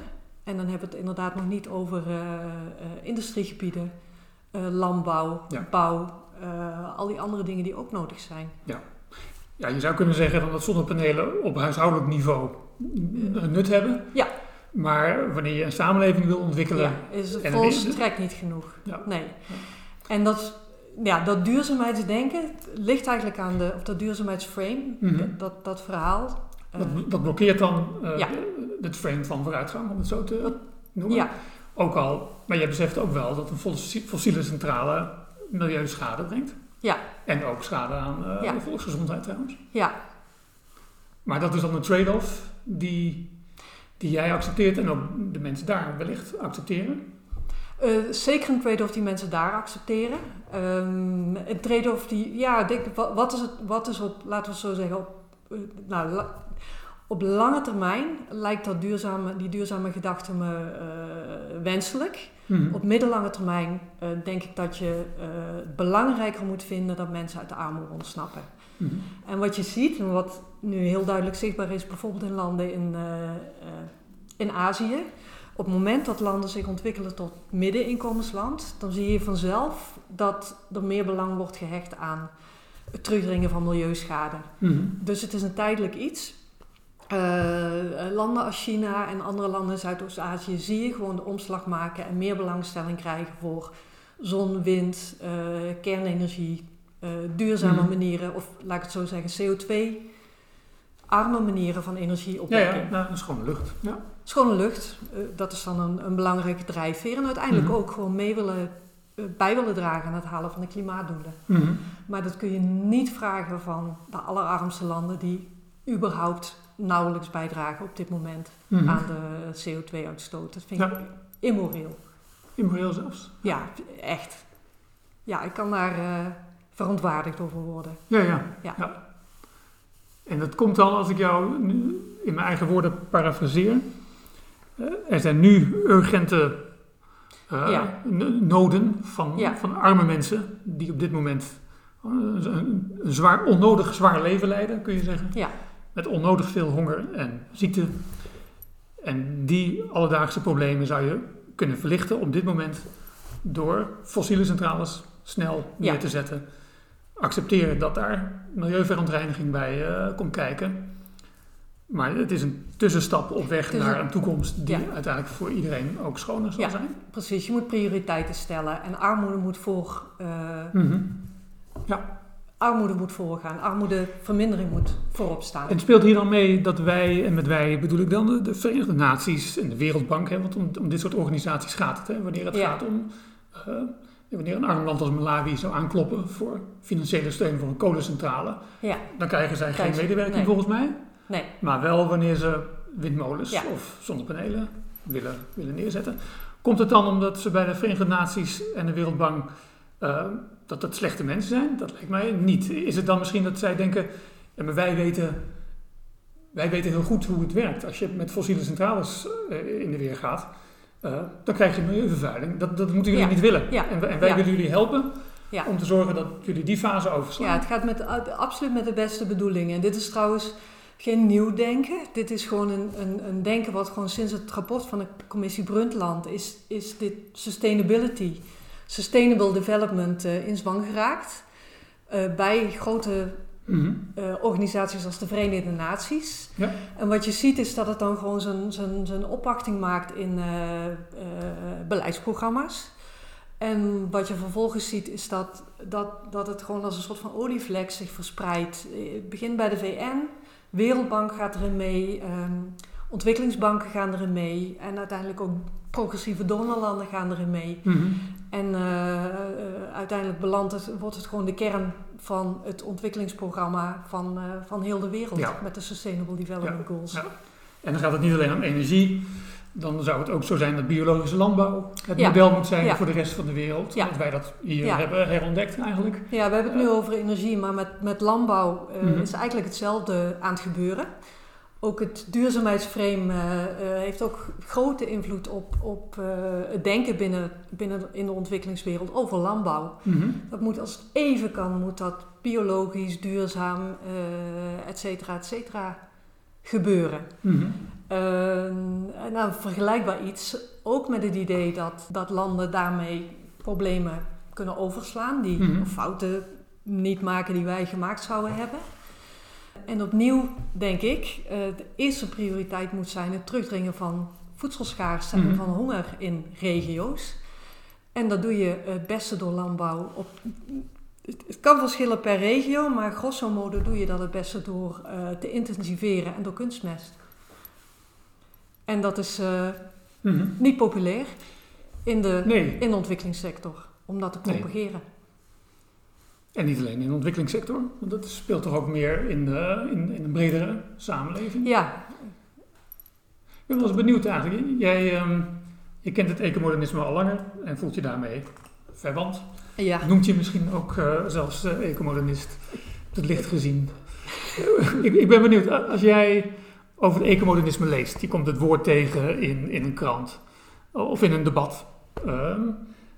En dan hebben we het inderdaad nog niet over eh, industriegebieden, eh, landbouw, Ja. bouw, al die andere dingen die ook nodig zijn. Ja, je zou kunnen zeggen dat zonnepanelen op huishoudelijk niveau nut hebben. Ja. Maar wanneer je een samenleving wil ontwikkelen, Ja, is het is- volstrekt niet genoeg. Ja. Nee. En dat, ja, dat duurzaamheidsdenken ligt eigenlijk aan de, of dat duurzaamheidsframe, Mhm. dat, dat verhaal. Eh, dat, dat blokkeert dan eh, Ja. het frame van vooruitgang, om het zo te noemen. ja, Ook al, maar je beseft ook wel dat een fossi- fossiele centrale milieuschade brengt. Ja. En ook schade aan eh, Ja. de volksgezondheid trouwens. ja, Maar dat is dan een trade-off die, die jij accepteert en ook de mensen daar wellicht accepteren. Eh, zeker een trade-off die mensen daar accepteren. Ehm, een trade-off die, ja, denk, wat, wat is het, wat is op, laten we het zo zeggen, op, eh, nou, la- op lange termijn lijkt dat duurzame, die duurzame gedachte me eh, wenselijk. Mhm. Op middellange termijn eh, denk ik dat je eh, het belangrijker moet vinden dat mensen uit de armoede ontsnappen. Mhm. En wat je ziet, en wat nu heel duidelijk zichtbaar is, bijvoorbeeld in landen in, in Azië. Op het moment dat landen zich ontwikkelen tot middeninkomensland, dan zie je vanzelf dat er meer belang wordt gehecht aan het terugdringen van milieuschade. Mhm. Dus het is een tijdelijk iets. Eh, eh, landen als China en andere landen in Zuidoost-Azië zie je gewoon de omslag maken en meer belangstelling krijgen voor zon, wind, eh, kernenergie, duurzame Mhm. manieren, of laat ik het zo zeggen, CO2-arme manieren van Ja, energieopwekking. ja, nou, dat is gewoon lucht. Ja. Schone lucht, dat is dan een, een belangrijke drijfveer. En uiteindelijk Mhm. ook gewoon mee willen, bij willen dragen aan het halen van de klimaatdoelen. Mhm. Maar dat kun je niet vragen van de allerarmste landen die überhaupt nauwelijks bijdragen op dit moment Mhm. aan de CO2-uitstoot. Dat vind Ja. ik immoreel. Immoreel zelfs. Ja, echt. Ja, ik kan daar eh, verontwaardigd over worden. Ja, ja, Ja. En dat komt dan, als ik jou nu in mijn eigen woorden parafraseer. eh, er zijn nu urgente eh, Ja. noden van, Ja. van arme mensen die op dit moment eh, een, een zwaar, onnodig zwaar leven leiden, kun je zeggen. Ja. Met onnodig veel honger en ziekte. En die alledaagse problemen zou je kunnen verlichten op dit moment door fossiele centrales snel neer te zetten. Accepteren dat daar milieuverontreiniging bij eh, komt kijken. Maar het is een tussenstap op weg naar een- toekomst die Ja. uiteindelijk voor iedereen ook schoner zal Ja. zijn. Precies, je moet prioriteiten stellen. En armoede moet, voor, eh, Mhm. armoede moet voorgaan. Armoedevermindering moet voorop staan. En speelt hier dan mee dat wij, en met wij bedoel ik dan de, de Verenigde Naties en de Wereldbank, hè, want om, om dit soort organisaties gaat het, hè, wanneer het Ja. gaat om, eh, wanneer een arm land als Malawi zou aankloppen voor financiële steun voor een kolencentrale, Ja, dan krijgen zij geen medewerking nee. volgens mij, nee. maar wel wanneer ze windmolens Ja. of zonnepanelen willen, willen neerzetten. Komt het dan omdat ze bij de Verenigde Naties en de Wereldbank eh, dat dat slechte mensen zijn? Dat lijkt mij niet. Is het dan misschien dat zij denken, ja, maar wij weten, wij weten heel goed hoe het werkt. Als je met fossiele centrales eh, in de weer gaat, uh, dan krijg je milieuvervuiling. Dat, dat moeten jullie niet willen. Ja. En, en, wij willen jullie helpen om te zorgen dat jullie die fase overslaan. Ja, het gaat met, absoluut met de beste bedoelingen. En dit is trouwens geen nieuw denken. Dit is gewoon een, een, een denken wat gewoon sinds het rapport van de commissie Brundtland is, is dit sustainability, sustainable development uh, in zwang geraakt. Uh, bij grote uh, organisaties als de Verenigde Naties. Ja. En wat je ziet is dat het dan gewoon zijn, zijn, zijn opwachting maakt in beleidsprogramma's. En wat je vervolgens ziet is dat, dat, dat het gewoon als een soort van olievlek zich verspreidt. Het begint bij de VN, Wereldbank gaat erin mee, um, ontwikkelingsbanken gaan erin mee en uiteindelijk ook progressieve donorlanden gaan erin mee. Mm -hmm. En uh, uh, uiteindelijk belandt het, wordt het gewoon de kern van het ontwikkelingsprogramma van, uh, van heel de wereld ja. met de Sustainable Development ja. Goals. Ja. En dan gaat het niet alleen om energie, dan zou het ook zo zijn dat biologische landbouw het Ja. model moet zijn Ja. voor de rest van de wereld. Ja. Dat wij dat hier hebben herontdekt eigenlijk. Ja, we hebben het nu over energie, maar met, met landbouw eh, Mhm. is eigenlijk hetzelfde aan het gebeuren. Ook het duurzaamheidsframe eh, eh, heeft ook grote invloed op, op eh, het denken binnen, binnen in de ontwikkelingswereld over landbouw. Mhm. Dat moet als het even kan, moet dat biologisch, duurzaam, eh et cetera, et cetera gebeuren. Mhm. Nou, vergelijkbaar iets, ook met het idee dat, dat landen daarmee problemen kunnen overslaan, die Mhm. fouten niet maken die wij gemaakt zouden hebben. En opnieuw denk ik, eh, de eerste prioriteit moet zijn het terugdringen van voedselschaarste Mhm. en van honger in regio's. En dat doe je het beste door landbouw op. Het het kan verschillen per regio, maar grosso modo doe je dat het beste door eh, te intensiveren en door kunstmest. En dat is eh, Mhm. niet populair in de, Nee, in de ontwikkelingssector om dat te Nee. propageren. en niet alleen in de ontwikkelingssector, want dat speelt toch ook meer in, de, in, in een bredere samenleving. Ja, Ik eens benieuwd eigenlijk. Jij ehm, je kent het ecomodernisme al langer en voelt je daarmee verwant. ja. Noemt je misschien ook eh, zelfs eh, ecomodernist op het licht gezien. ik, ik ben benieuwd, als jij over het ecomodernisme leest, je komt het woord tegen in, in een krant of in een debat. Ehm,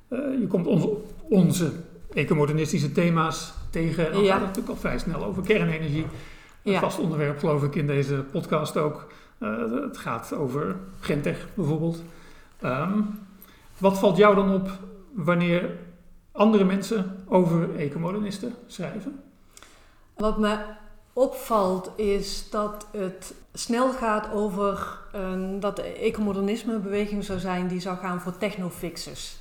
eh, je komt onze, onze ecomodernistische thema's tegen en dan Ja. gaat het natuurlijk al vrij snel over kernenergie. Een Ja. vast onderwerp geloof ik in deze podcast ook. Eh, het gaat over Gentech bijvoorbeeld. Ehm, wat valt jou dan op wanneer andere mensen over ecomodernisten schrijven? Wat me opvalt is dat het snel gaat over een, dat de ecomodernisme een beweging zou zijn die zou gaan voor technofixers.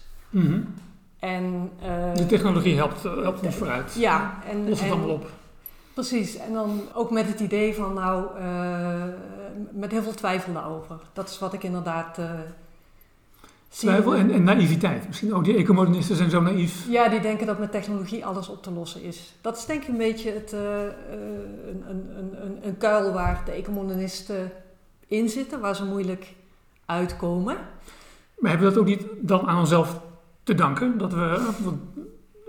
En, eh, De technologie helpt, eh, helpt ons vooruit. Ja, en, Los het en- allemaal op. precies. En dan ook met het idee van nou, eh, met heel veel twijfel daarover. Dat is wat ik inderdaad eh. Twijfel en, en naïviteit. Misschien ook die ecomodernisten zijn zo naïef. Ja, die denken dat met technologie alles op te lossen is. Dat is denk ik een beetje het, eh, eh, een, een, een, een, kuil waar de ecomonisten in zitten, waar ze moeilijk uitkomen. Maar hebben we dat ook niet dan aan onszelf te danken? Dat we,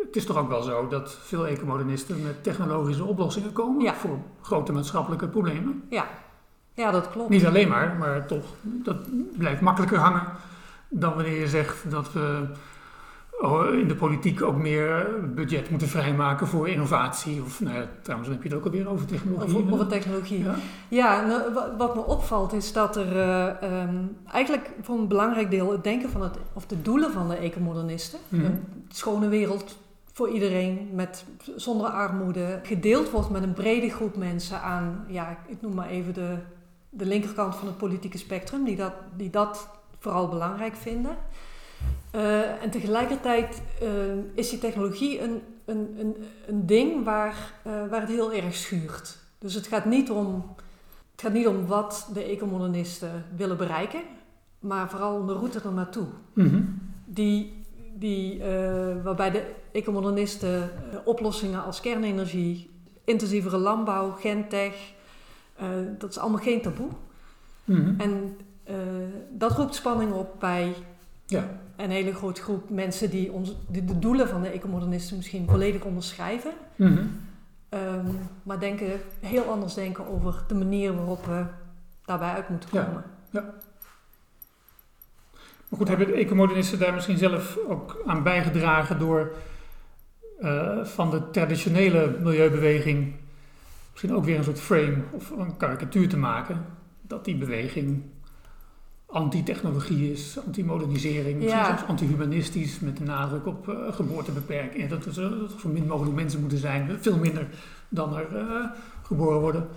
het is toch ook wel zo dat veel ecomodernisten met technologische oplossingen komen Ja. voor grote maatschappelijke problemen. Ja, ja dat klopt. Niet alleen maar, maar toch, dat blijft makkelijker hangen dan wanneer je zegt dat we oh, in de politiek ook meer budget moeten vrijmaken voor innovatie. Of nou ja, trouwens, dan heb je het ook alweer over technologie. Over, over technologie. Ja. Ja, nou, wa- wat me opvalt is dat er eh, ehm, eigenlijk voor een belangrijk deel het denken van het, of de doelen van de ecomodernisten, Mhm. een schone wereld voor iedereen, met, zonder armoede, gedeeld wordt met een brede groep mensen aan, ja, ik noem maar even de, de linkerkant van het politieke spectrum, die dat, die dat vooral belangrijk vinden. Eh, en tegelijkertijd eh, is die technologie een, een, een, een ding waar, eh, waar het heel erg schuurt. Dus het gaat niet om, het gaat niet om wat de ecomodernisten willen bereiken, maar vooral om de route er naartoe. Mhm. Die, die, waarbij de ecomodernisten oplossingen als kernenergie, intensievere landbouw, gentech, dat is allemaal geen taboe. Mhm. En eh, dat roept spanning op bij Ja. een hele grote groep mensen die, ons, de doelen van de ecomodernisten misschien volledig onderschrijven. Mhm. Ehm, maar denken, heel anders denken over de manier waarop we daarbij uit moeten Ja. komen. Maar goed, hebben de ecomodernisten daar misschien zelf ook aan bijgedragen door uh, van de traditionele milieubeweging misschien ook weer een soort frame of een karikatuur te maken? Dat die beweging anti-technologie is, anti-modernisering, ja. zelfs anti-humanistisch met de nadruk op uh, geboortebeperking. Dat er zo min mogelijk mensen moeten zijn, veel minder dan er uh, geboren worden.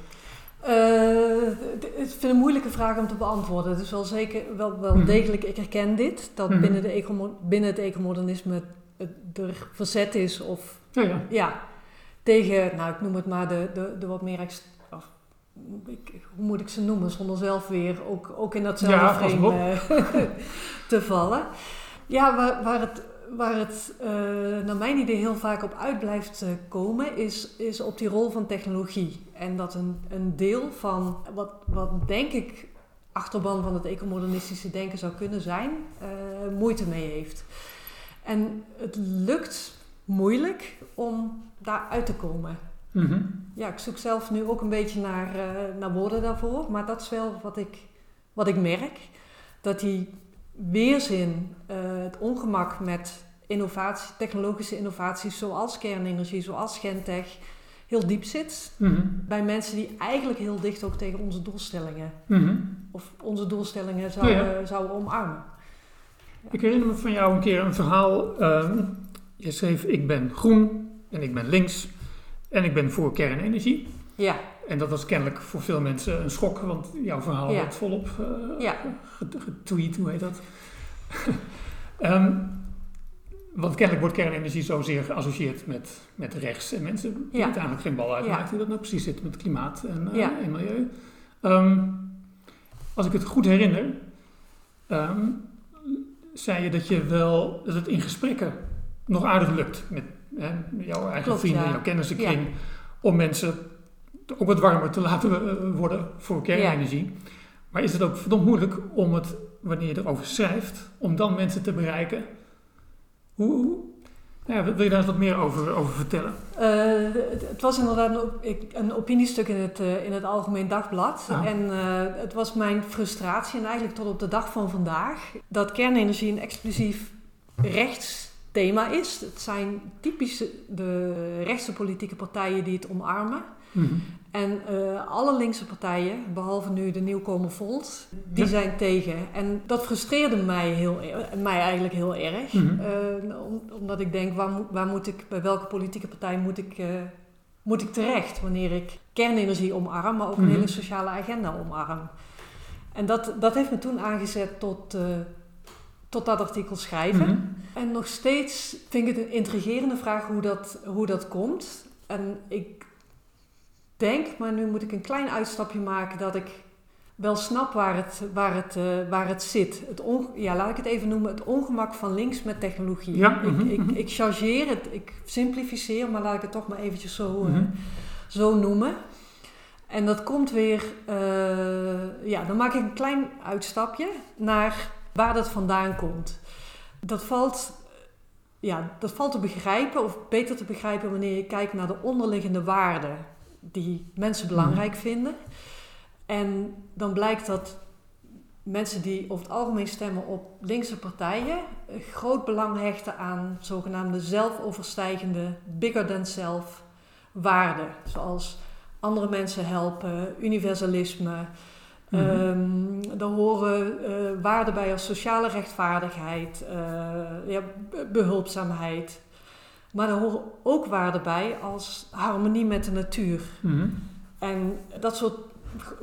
Ik vind een moeilijke vraag om te beantwoorden. Het is wel zeker, wel, wel mm. degelijk, ik herken dit, dat mm. binnen, de eco, binnen het ecomodernisme er verzet is of ja, ja. ja, tegen, nou ik noem het maar de, de, de wat meer hoe moet ik ze noemen, zonder zelf weer ook, ook in datzelfde ja, frame uh, te vallen. Ja, waar, waar het, waar het uh, naar mijn idee heel vaak op uit blijft uh, komen, is, is op die rol van technologie. En dat een, een deel van wat, wat denk ik achterban van het ecomodernistische denken zou kunnen zijn, moeite mee heeft. En het lukt moeilijk om daar uit te komen. Mhm. Ja, ik zoek zelf nu ook een beetje naar, uh, naar woorden daarvoor. Maar dat is wel wat ik, wat ik merk. Dat die weerzin, uh, het ongemak met innovatie, technologische innovaties zoals kernenergie, zoals gentech, heel diep zit. Mhm. Bij mensen die eigenlijk heel dicht ook tegen onze doelstellingen, mhm. of onze doelstellingen zouden, zouden omarmen. Ik herinner me van jou een keer een verhaal. Uh, je schreef: Ik ben groen en ik ben links. En ik ben voor kernenergie. Ja. En dat was kennelijk voor veel mensen een schok, want jouw verhaal ja. werd volop uh, ja. getweet, hoe heet dat? um, want kennelijk wordt kernenergie zozeer geassocieerd met, met rechts en mensen die uiteindelijk geen bal uitmaken hoe dat nou precies zit met klimaat en, uh, en milieu. Um, als ik het goed herinner, um, zei je dat je wel, dat het in gesprekken nog aardig lukt met hè, jouw eigen vrienden, ja. jouw kennissenkring, om mensen ook wat warmer te laten eh, worden voor kernenergie. Maar is het ook verdomd moeilijk om het, wanneer je erover schrijft, om dan mensen te bereiken? Hoe, ja, wil je daar eens wat meer over, over vertellen? Uh, het, was inderdaad een, een opiniestuk in het, uh, in het Algemeen Dagblad. Ah. En uh, het was mijn frustratie, en eigenlijk tot op de dag van vandaag, dat kernenergie een exclusief rechts thema is. Het zijn typisch de rechtse politieke partijen die het omarmen. Mm -hmm. En uh, alle linkse partijen, behalve nu de nieuwkomer Volt, die ja. zijn tegen. En dat frustreerde mij, heel, mij eigenlijk heel erg. Mm -hmm. uh, om, omdat ik denk, waar, waar, moet ik, bij welke politieke partij moet ik, uh, moet ik terecht wanneer ik kernenergie omarm, maar ook een mm -hmm. hele sociale agenda omarm. En dat, dat heeft me toen aangezet tot tot dat artikel schrijven. Mm -hmm. En nog steeds vind ik het een intrigerende vraag hoe dat, hoe dat komt. En ik denk, maar nu moet ik een klein uitstapje maken, dat ik wel snap waar het, waar het, uh, waar het zit. Het on, ja, laat ik het even noemen, het ongemak van links met technologie. Ja. Ik, Mm -hmm. ik, ik chargeer het, ik simplificeer, maar laat ik het toch maar eventjes zo, mm -hmm. uh, zo noemen. En dat komt weer, uh, ja, dan maak ik een klein uitstapje naar waar dat vandaan komt. Dat valt, ja, dat valt te begrijpen, of beter te begrijpen wanneer je kijkt naar de onderliggende waarden die mensen belangrijk mm. vinden. En dan blijkt dat mensen die over het algemeen stemmen op linkse partijen groot belang hechten aan zogenaamde zelfoverstijgende, bigger than self waarden. Zoals andere mensen helpen, universalisme, Mm -hmm. um, er horen uh, waarden bij als sociale rechtvaardigheid, uh, ja, behulpzaamheid. Maar er horen ook waarden bij als harmonie met de natuur. Mm -hmm. En dat soort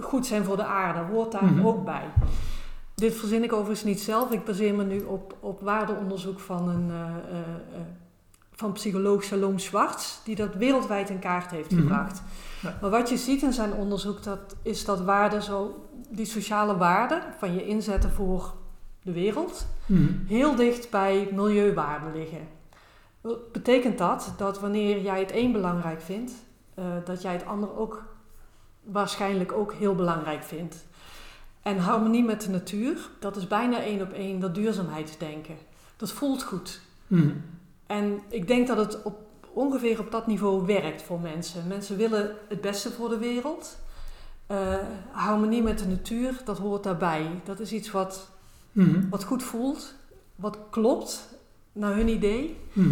goed zijn voor de aarde hoort daar mm -hmm. ook bij. Dit verzin ik overigens niet zelf. Ik baseer me nu op, op waardeonderzoek van een uh, van psycholoog Shalom Schwartz, die dat wereldwijd in kaart heeft gebracht. Ja. Maar wat je ziet in zijn onderzoek, dat is dat waarden zo die sociale waarden van je inzetten voor de wereld mm. heel dicht bij milieuwaarden liggen. Betekent dat? Dat wanneer jij het een belangrijk vindt, uh, dat jij het ander ook waarschijnlijk ook heel belangrijk vindt. En harmonie met de natuur, dat is bijna één op één dat duurzaamheidsdenken. Dat voelt goed. Mm. En ik denk dat het op, ongeveer op dat niveau werkt voor mensen. Mensen willen het beste voor de wereld. Uh, harmonie met de natuur, dat hoort daarbij. Dat is iets wat Mhm. wat goed voelt, wat klopt naar hun idee, Mhm.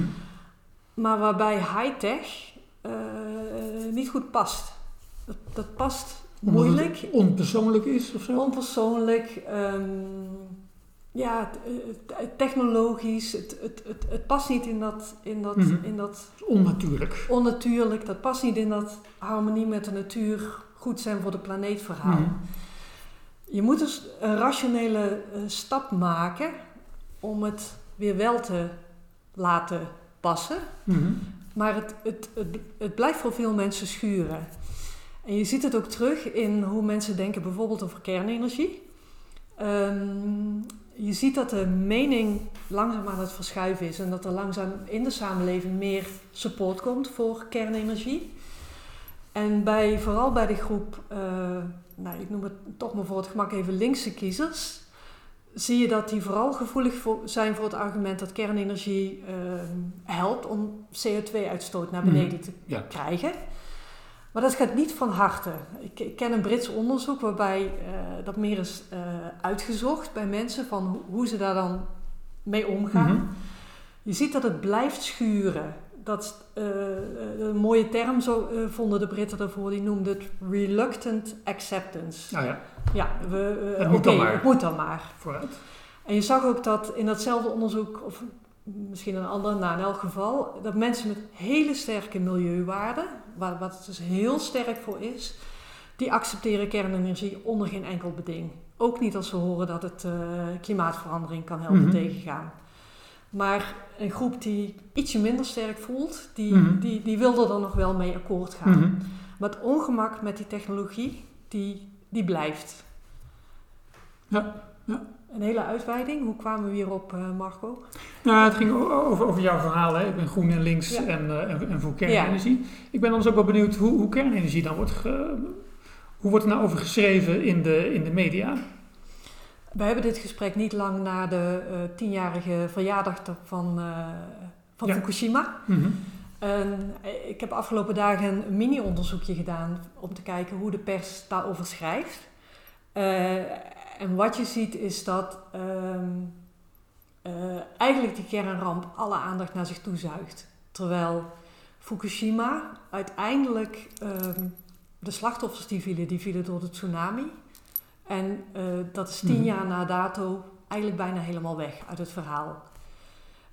maar waarbij high-tech eh, niet goed past. Dat, dat past Omdat moeilijk, onpersoonlijk is of zo? onpersoonlijk, ehm, ja, technologisch. Het, het, het, het past niet in dat, in, dat, Mhm. in dat Onnatuurlijk. onnatuurlijk, dat past niet in dat harmonie met de natuur, goed zijn voor de planeet verhaal. Mhm. Je moet dus een rationele eh, stap maken om het weer wel te laten passen. Mhm. Maar het, het, het, het blijft voor veel mensen schuren. En je ziet het ook terug in hoe mensen denken bijvoorbeeld over kernenergie. Ehm, je ziet dat de mening langzaam aan het verschuiven is en dat er langzaam in de samenleving meer support komt voor kernenergie. En bij, vooral bij de groep, eh, nou, ik noem het toch maar voor het gemak even linkse kiezers, zie je dat die vooral gevoelig voor, zijn voor het argument dat kernenergie ehm, helpt om CO2-uitstoot naar beneden te Ja. krijgen. Maar dat gaat niet van harte. Ik, ik ken een Brits onderzoek waarbij eh, dat meer is eh, uitgezocht bij mensen van ho- hoe ze daar dan mee omgaan. Mhm. Je ziet dat het blijft schuren. Dat, eh, een mooie term zo, eh, vonden de Britten daarvoor, die noemden het reluctant acceptance. Nou ja, Ja, we, eh, Het moet dan maar. het moet dan maar. vooruit. En je zag ook dat in datzelfde onderzoek, of misschien een ander, nou in elk geval, dat mensen met hele sterke milieuwaarden, waar, wat het dus heel sterk voor is, die accepteren kernenergie onder geen enkel beding. Ook niet als ze horen dat het klimaatverandering kan helpen Mhm. tegengaan. Maar een groep die ietsje minder sterk voelt, die, Mhm. die, die wil er dan nog wel mee akkoord gaan. Mhm. Maar het ongemak met die technologie, die, die blijft. Ja, ja. Een hele uitweiding. Hoe kwamen we hierop, eh Marco? Nou, het ging over, over jouw verhaal. Hè. Ik ben groen en links Ja. en, eh, en, en voor kernenergie. Ik ben dan dus ook wel benieuwd hoe, hoe kernenergie dan wordt... Ge, hoe wordt er nou over geschreven in de, in de media? We hebben dit gesprek niet lang na de eh, tienjarige verjaardag van, eh, van Ja. Fukushima. Mhm. En eh, ik heb afgelopen dagen een mini-onderzoekje gedaan om te kijken hoe de pers daarover schrijft. En wat je ziet is dat ehm, eh, eigenlijk die kernramp alle aandacht naar zich toe zuigt. Terwijl Fukushima uiteindelijk ehm, de slachtoffers die vielen, die vielen door de tsunami. En eh, dat is tien Mhm. jaar na dato eigenlijk bijna helemaal weg uit het verhaal.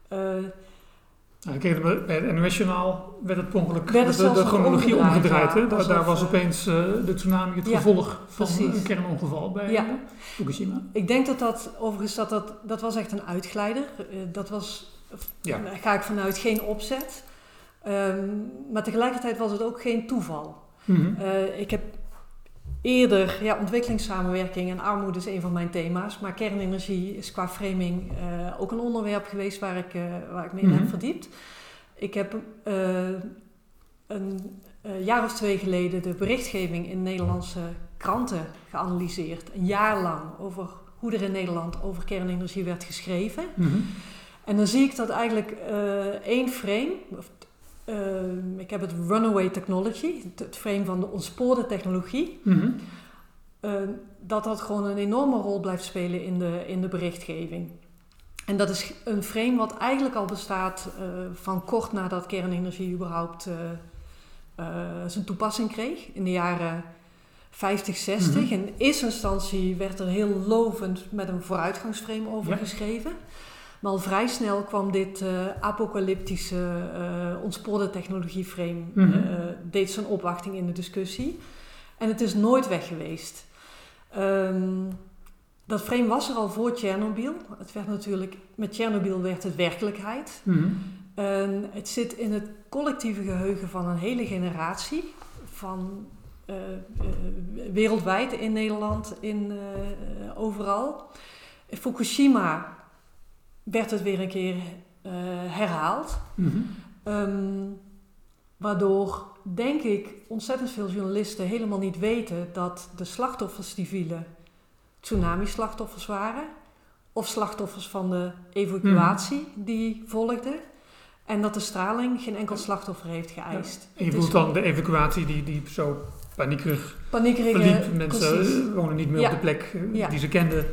Eh, Nou, bij het NOS-journaal werd het ongeluk Werd het de, de, chronologie omgedraaid, ja. hè. Daar, was eh, opeens de tsunami het Ja, gevolg van precies. een kernongeval bij Ja. Fukushima. Ik denk dat dat, overigens, dat, dat, dat was echt een uitglijder. Dat was, daar ga ik vanuit, geen opzet. Ehm, maar tegelijkertijd was het ook geen toeval. Mhm. Ik heb eerder, ja, ontwikkelingssamenwerking en armoede is een van mijn thema's. Maar kernenergie is qua framing eh, ook een onderwerp geweest waar ik, eh, waar ik me in Mhm. heb verdiept. Ik heb eh, een jaar of twee geleden de berichtgeving in Nederlandse kranten geanalyseerd. Een jaar lang over hoe er in Nederland over kernenergie werd geschreven. Mhm. En dan zie ik dat eigenlijk één frame, of, eh, ik heb het runaway technology, het, frame van de ontspoorde technologie, Mhm. eh, dat dat gewoon een enorme rol blijft spelen in de, in de berichtgeving. En dat is een frame wat eigenlijk al bestaat eh, van kort nadat kernenergie überhaupt eh, eh, zijn toepassing kreeg, in de jaren 50, 60. Mhm. In eerste instantie werd er heel lovend met een vooruitgangsframe over Ja. geschreven. Maar al vrij snel kwam dit eh, apocalyptische, ontspoorde technologieframe, eh, deed zijn opwachting in de discussie. En het is nooit weg geweest. Ehm, dat frame was er al voor Tsjernobyl. Het werd natuurlijk, met Tsjernobyl werd het werkelijkheid. Mhm. En het zit in het collectieve geheugen van een hele generatie. Van wereldwijd, in Nederland, in, overal. Fukushima werd het weer een keer eh, herhaald. Mhm. Ehm, waardoor, denk ik, ontzettend veel journalisten helemaal niet weten dat de slachtoffers die vielen tsunami-slachtoffers waren. Of slachtoffers van de evacuatie die volgde. En dat de straling geen enkel slachtoffer heeft geëist. Je bedoelt is dan de evacuatie die, die zo paniekerig paniekerige... verliep. Mensen precies. eh, wonen niet meer Ja. op de plek eh, Ja. die ze kenden.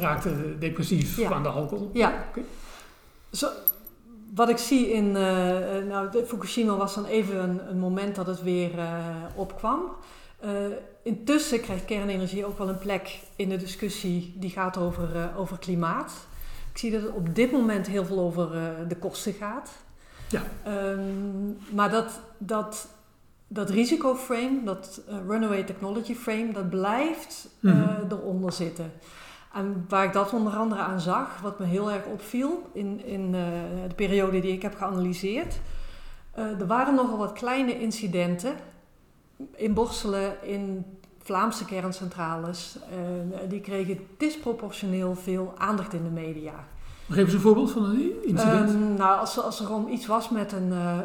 Raakte depressief aan de alcohol. Ja. Zo, wat ik zie in, nou, de Fukushima was dan even een, een moment dat het weer opkwam. intussen krijgt kernenergie ook wel een plek in de discussie die gaat over, over klimaat. Ik zie dat het op dit moment heel veel over de kosten gaat. Ja. Ehm, maar dat, dat, dat risicoframe, dat uh, runaway technology frame, dat blijft uh, eronder zitten. En waar ik dat onder andere aan zag, wat me heel erg opviel in, in uh, de periode die ik heb geanalyseerd. er waren nogal wat kleine incidenten in Borselen, in Vlaamse kerncentrales. die kregen disproportioneel veel aandacht in de media. Geef eens een voorbeeld van een incident. Um, nou, als, als er om iets was met een, uh,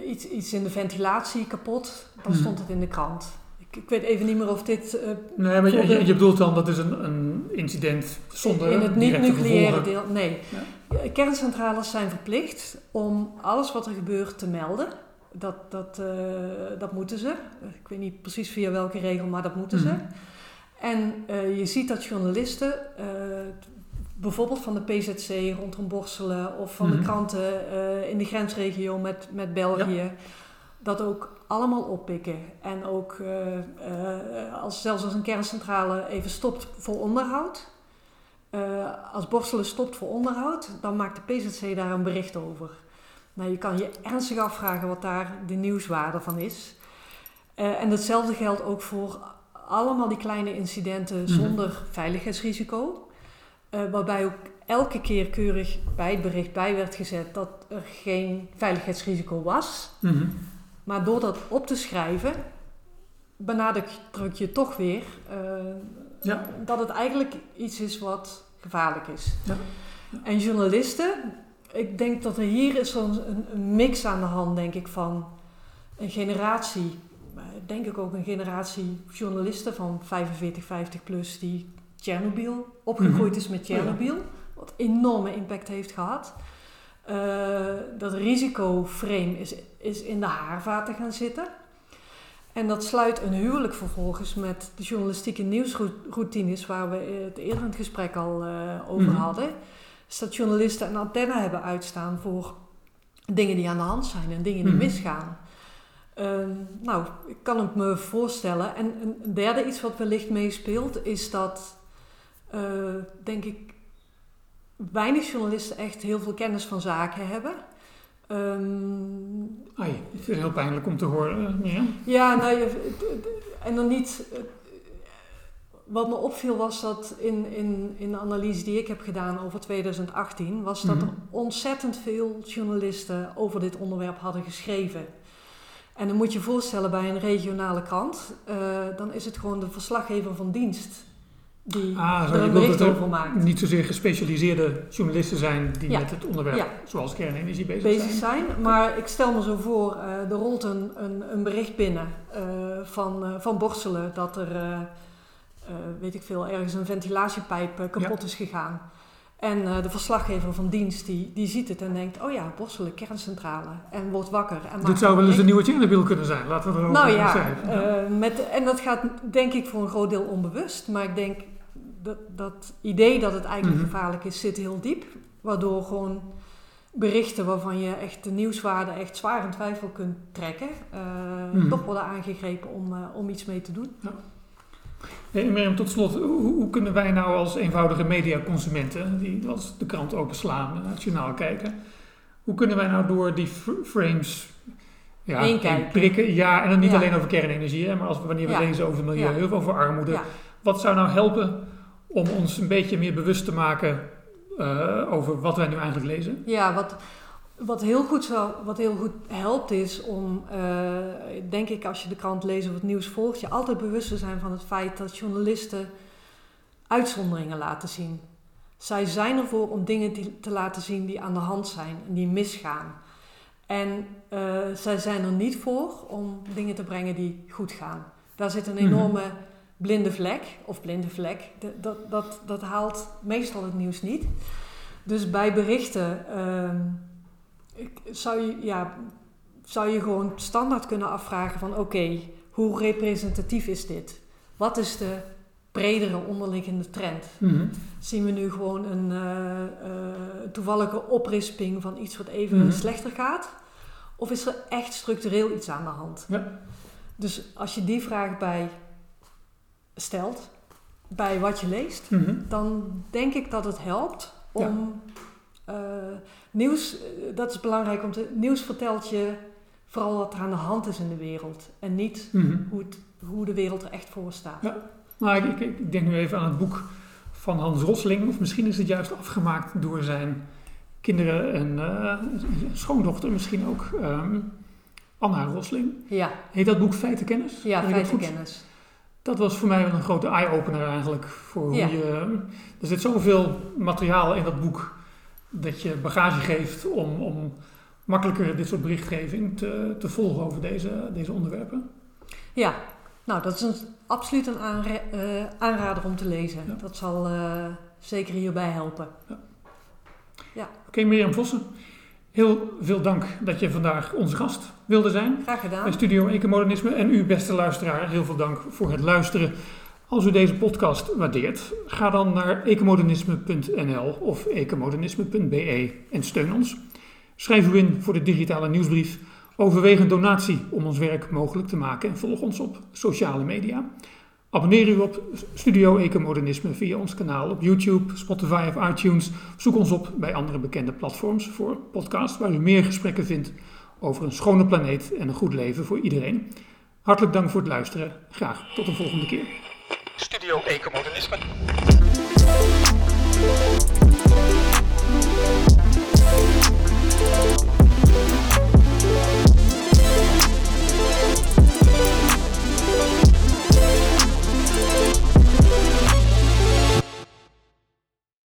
uh, iets, iets in de ventilatie kapot, dan hmm. stond het in de krant. Ik, ik, weet even niet meer of dit. Uh, nee, maar je, je, bedoelt dan dat is een, een incident zonder. In het niet-nucleaire deel. Nee. Ja. Kerncentrales zijn verplicht om alles wat er gebeurt te melden. Dat, dat, dat moeten ze. Ik weet niet precies via welke regel, maar dat moeten ze. Hmm. En je ziet dat journalisten bijvoorbeeld van de PZC rondom Borselen of van de mhm. kranten uh, in de grensregio met, met België. Dat ook allemaal oppikken. En ook uh, uh, als, zelfs als een kerncentrale even stopt voor onderhoud. als Borselen stopt voor onderhoud, dan maakt de PZC daar een bericht over. Nou, je kan je ernstig afvragen wat daar de nieuwswaarde van is. en hetzelfde geldt ook voor allemaal die kleine incidenten mhm. zonder veiligheidsrisico. Uh, waarbij ook elke keer keurig bij het bericht bij werd gezet dat er geen veiligheidsrisico was. Mhm. Maar door dat op te schrijven, benadruk je toch weer uh, ja. dat het eigenlijk iets is wat gevaarlijk is. Ja. En journalisten, ik denk dat er hier is een, een, mix aan de hand, denk ik, van een generatie, denk ik ook een generatie journalisten van 45, 50 plus, die Tsjernobyl, opgegroeid mhm. is met Tsjernobyl, wat enorme impact heeft gehad. Uh, dat risicoframe is, is in de haarvaten gaan zitten. En dat sluit een huwelijk vervolgens met de journalistieke nieuwsroutines waar we het eerder in het gesprek al uh, over mm hadden. Dus dat journalisten een antenne hebben uitstaan voor dingen die aan de hand zijn en dingen die mm misgaan. Uh, nou, ik kan het me voorstellen. En een derde iets wat wellicht meespeelt is dat uh, denk ik, weinig journalisten echt heel veel kennis van zaken hebben. Um, het is heel pijnlijk om te horen. Ja, ja nou, en dan niet. Eh, wat me opviel was dat in, in, in de analyse die ik heb gedaan over 2018, was dat er mhm. ontzettend veel journalisten over dit onderwerp hadden geschreven. En dan moet je je voorstellen bij een regionale krant, uh, dan is het gewoon de verslaggever van dienst die ah, er een bericht over maakt. Niet zozeer gespecialiseerde journalisten zijn die met het onderwerp zoals kernenergie bezig, bezig zijn. Maar ik stel me zo voor, uh, er rolt een, een, een bericht binnen uh, van, uh, van Borselen dat er, weet ik veel, ergens een ventilatiepijp kapot is gegaan. En de verslaggever van dienst die, die ziet het en denkt, oh ja, Borselen, kerncentrale. En wordt wakker. En Dit zou wel eens een nieuwe Chernobyl kunnen zijn, laten we erover nou, ja, zeggen. met, en dat gaat denk ik voor een groot deel onbewust. Maar ik denk, dat, dat idee dat het eigenlijk mhm. gevaarlijk is, zit heel diep. Waardoor gewoon berichten waarvan je echt de nieuwswaarde echt zwaar in twijfel kunt trekken, uh, toch worden aangegrepen om, uh, om iets mee te doen. Ja. Hey, Mirjam, tot slot, hoe, hoe, kunnen wij nou als eenvoudige mediaconsumenten, die als de krant openslaan en het journaal kijken, hoe kunnen wij nou door die frames ja, prikken? Ja, en dan niet alleen over kernenergie, hè, maar als, wanneer we lezen over milieu, over armoede. Wat zou nou helpen om ons een beetje meer bewust te maken uh, over wat wij nu eigenlijk lezen? Ja, wat, wat, heel, goed zou, wat heel goed helpt is om, uh, denk ik, als je de krant leest of het nieuws volgt, je altijd bewust te zijn van het feit dat journalisten uitzonderingen laten zien. Zij zijn ervoor om dingen te laten zien die aan de hand zijn en die misgaan. En uh, zij zijn er niet voor om dingen te brengen die goed gaan. Daar zit een mhm. enorme blinde vlek, of blinde vlek, dat, dat, dat haalt meestal het nieuws niet. Dus bij berichten uh, zou, je, ja, zou je gewoon standaard kunnen afvragen van oké, hoe representatief is dit? Wat is de bredere onderliggende trend. Mhm. Zien we nu gewoon een eh, eh, toevallige oprisping van iets wat even Mhm. slechter gaat? Of is er echt structureel iets aan de hand? Ja. Dus als je die vraag bij stelt, bij wat je leest, Mhm. dan denk ik dat het helpt om eh, nieuws, eh, dat is belangrijk om te, nieuws vertelt je vooral wat er aan de hand is in de wereld en niet Mhm. hoe, het, hoe de wereld er echt voor staat. Ja. Maar ik, ik, ik denk nu even aan het boek van Hans Rosling, of misschien is het juist afgemaakt door zijn kinderen en eh, schoondochter misschien ook, ehm, Anna Rosling. Ja, Heet dat boek Feitenkennis? ja feitenkennis. Dat was voor mij wel een grote eye-opener eigenlijk. Voor hoe Ja. je, er zit zoveel materiaal in dat boek dat je bagage geeft om, om makkelijker dit soort berichtgeving te, te volgen over deze, deze onderwerpen. Ja, nou dat is een, absoluut een aanra- eh, aanrader om te lezen. Ja. Dat zal eh, zeker hierbij helpen. Oké, Mirjam Vossen, heel veel dank dat je vandaag onze gast wilde zijn Graag bij gedaan. Studio Ecomodernisme. En u, beste luisteraar, heel veel dank voor het luisteren. Als u deze podcast waardeert, ga dan naar ecomodernisme.nl of ecomodernisme.be en steun ons. Schrijf u in voor de digitale nieuwsbrief. Overweeg een donatie om ons werk mogelijk te maken en volg ons op sociale media. Abonneer u op Studio Ecomodernisme via ons kanaal op YouTube, Spotify of iTunes. Zoek ons op bij andere bekende platforms voor podcasts waar u meer gesprekken vindt over een schone planeet en een goed leven voor iedereen. Hartelijk dank voor het luisteren. Graag tot de volgende keer. Studio Ecomodernisme.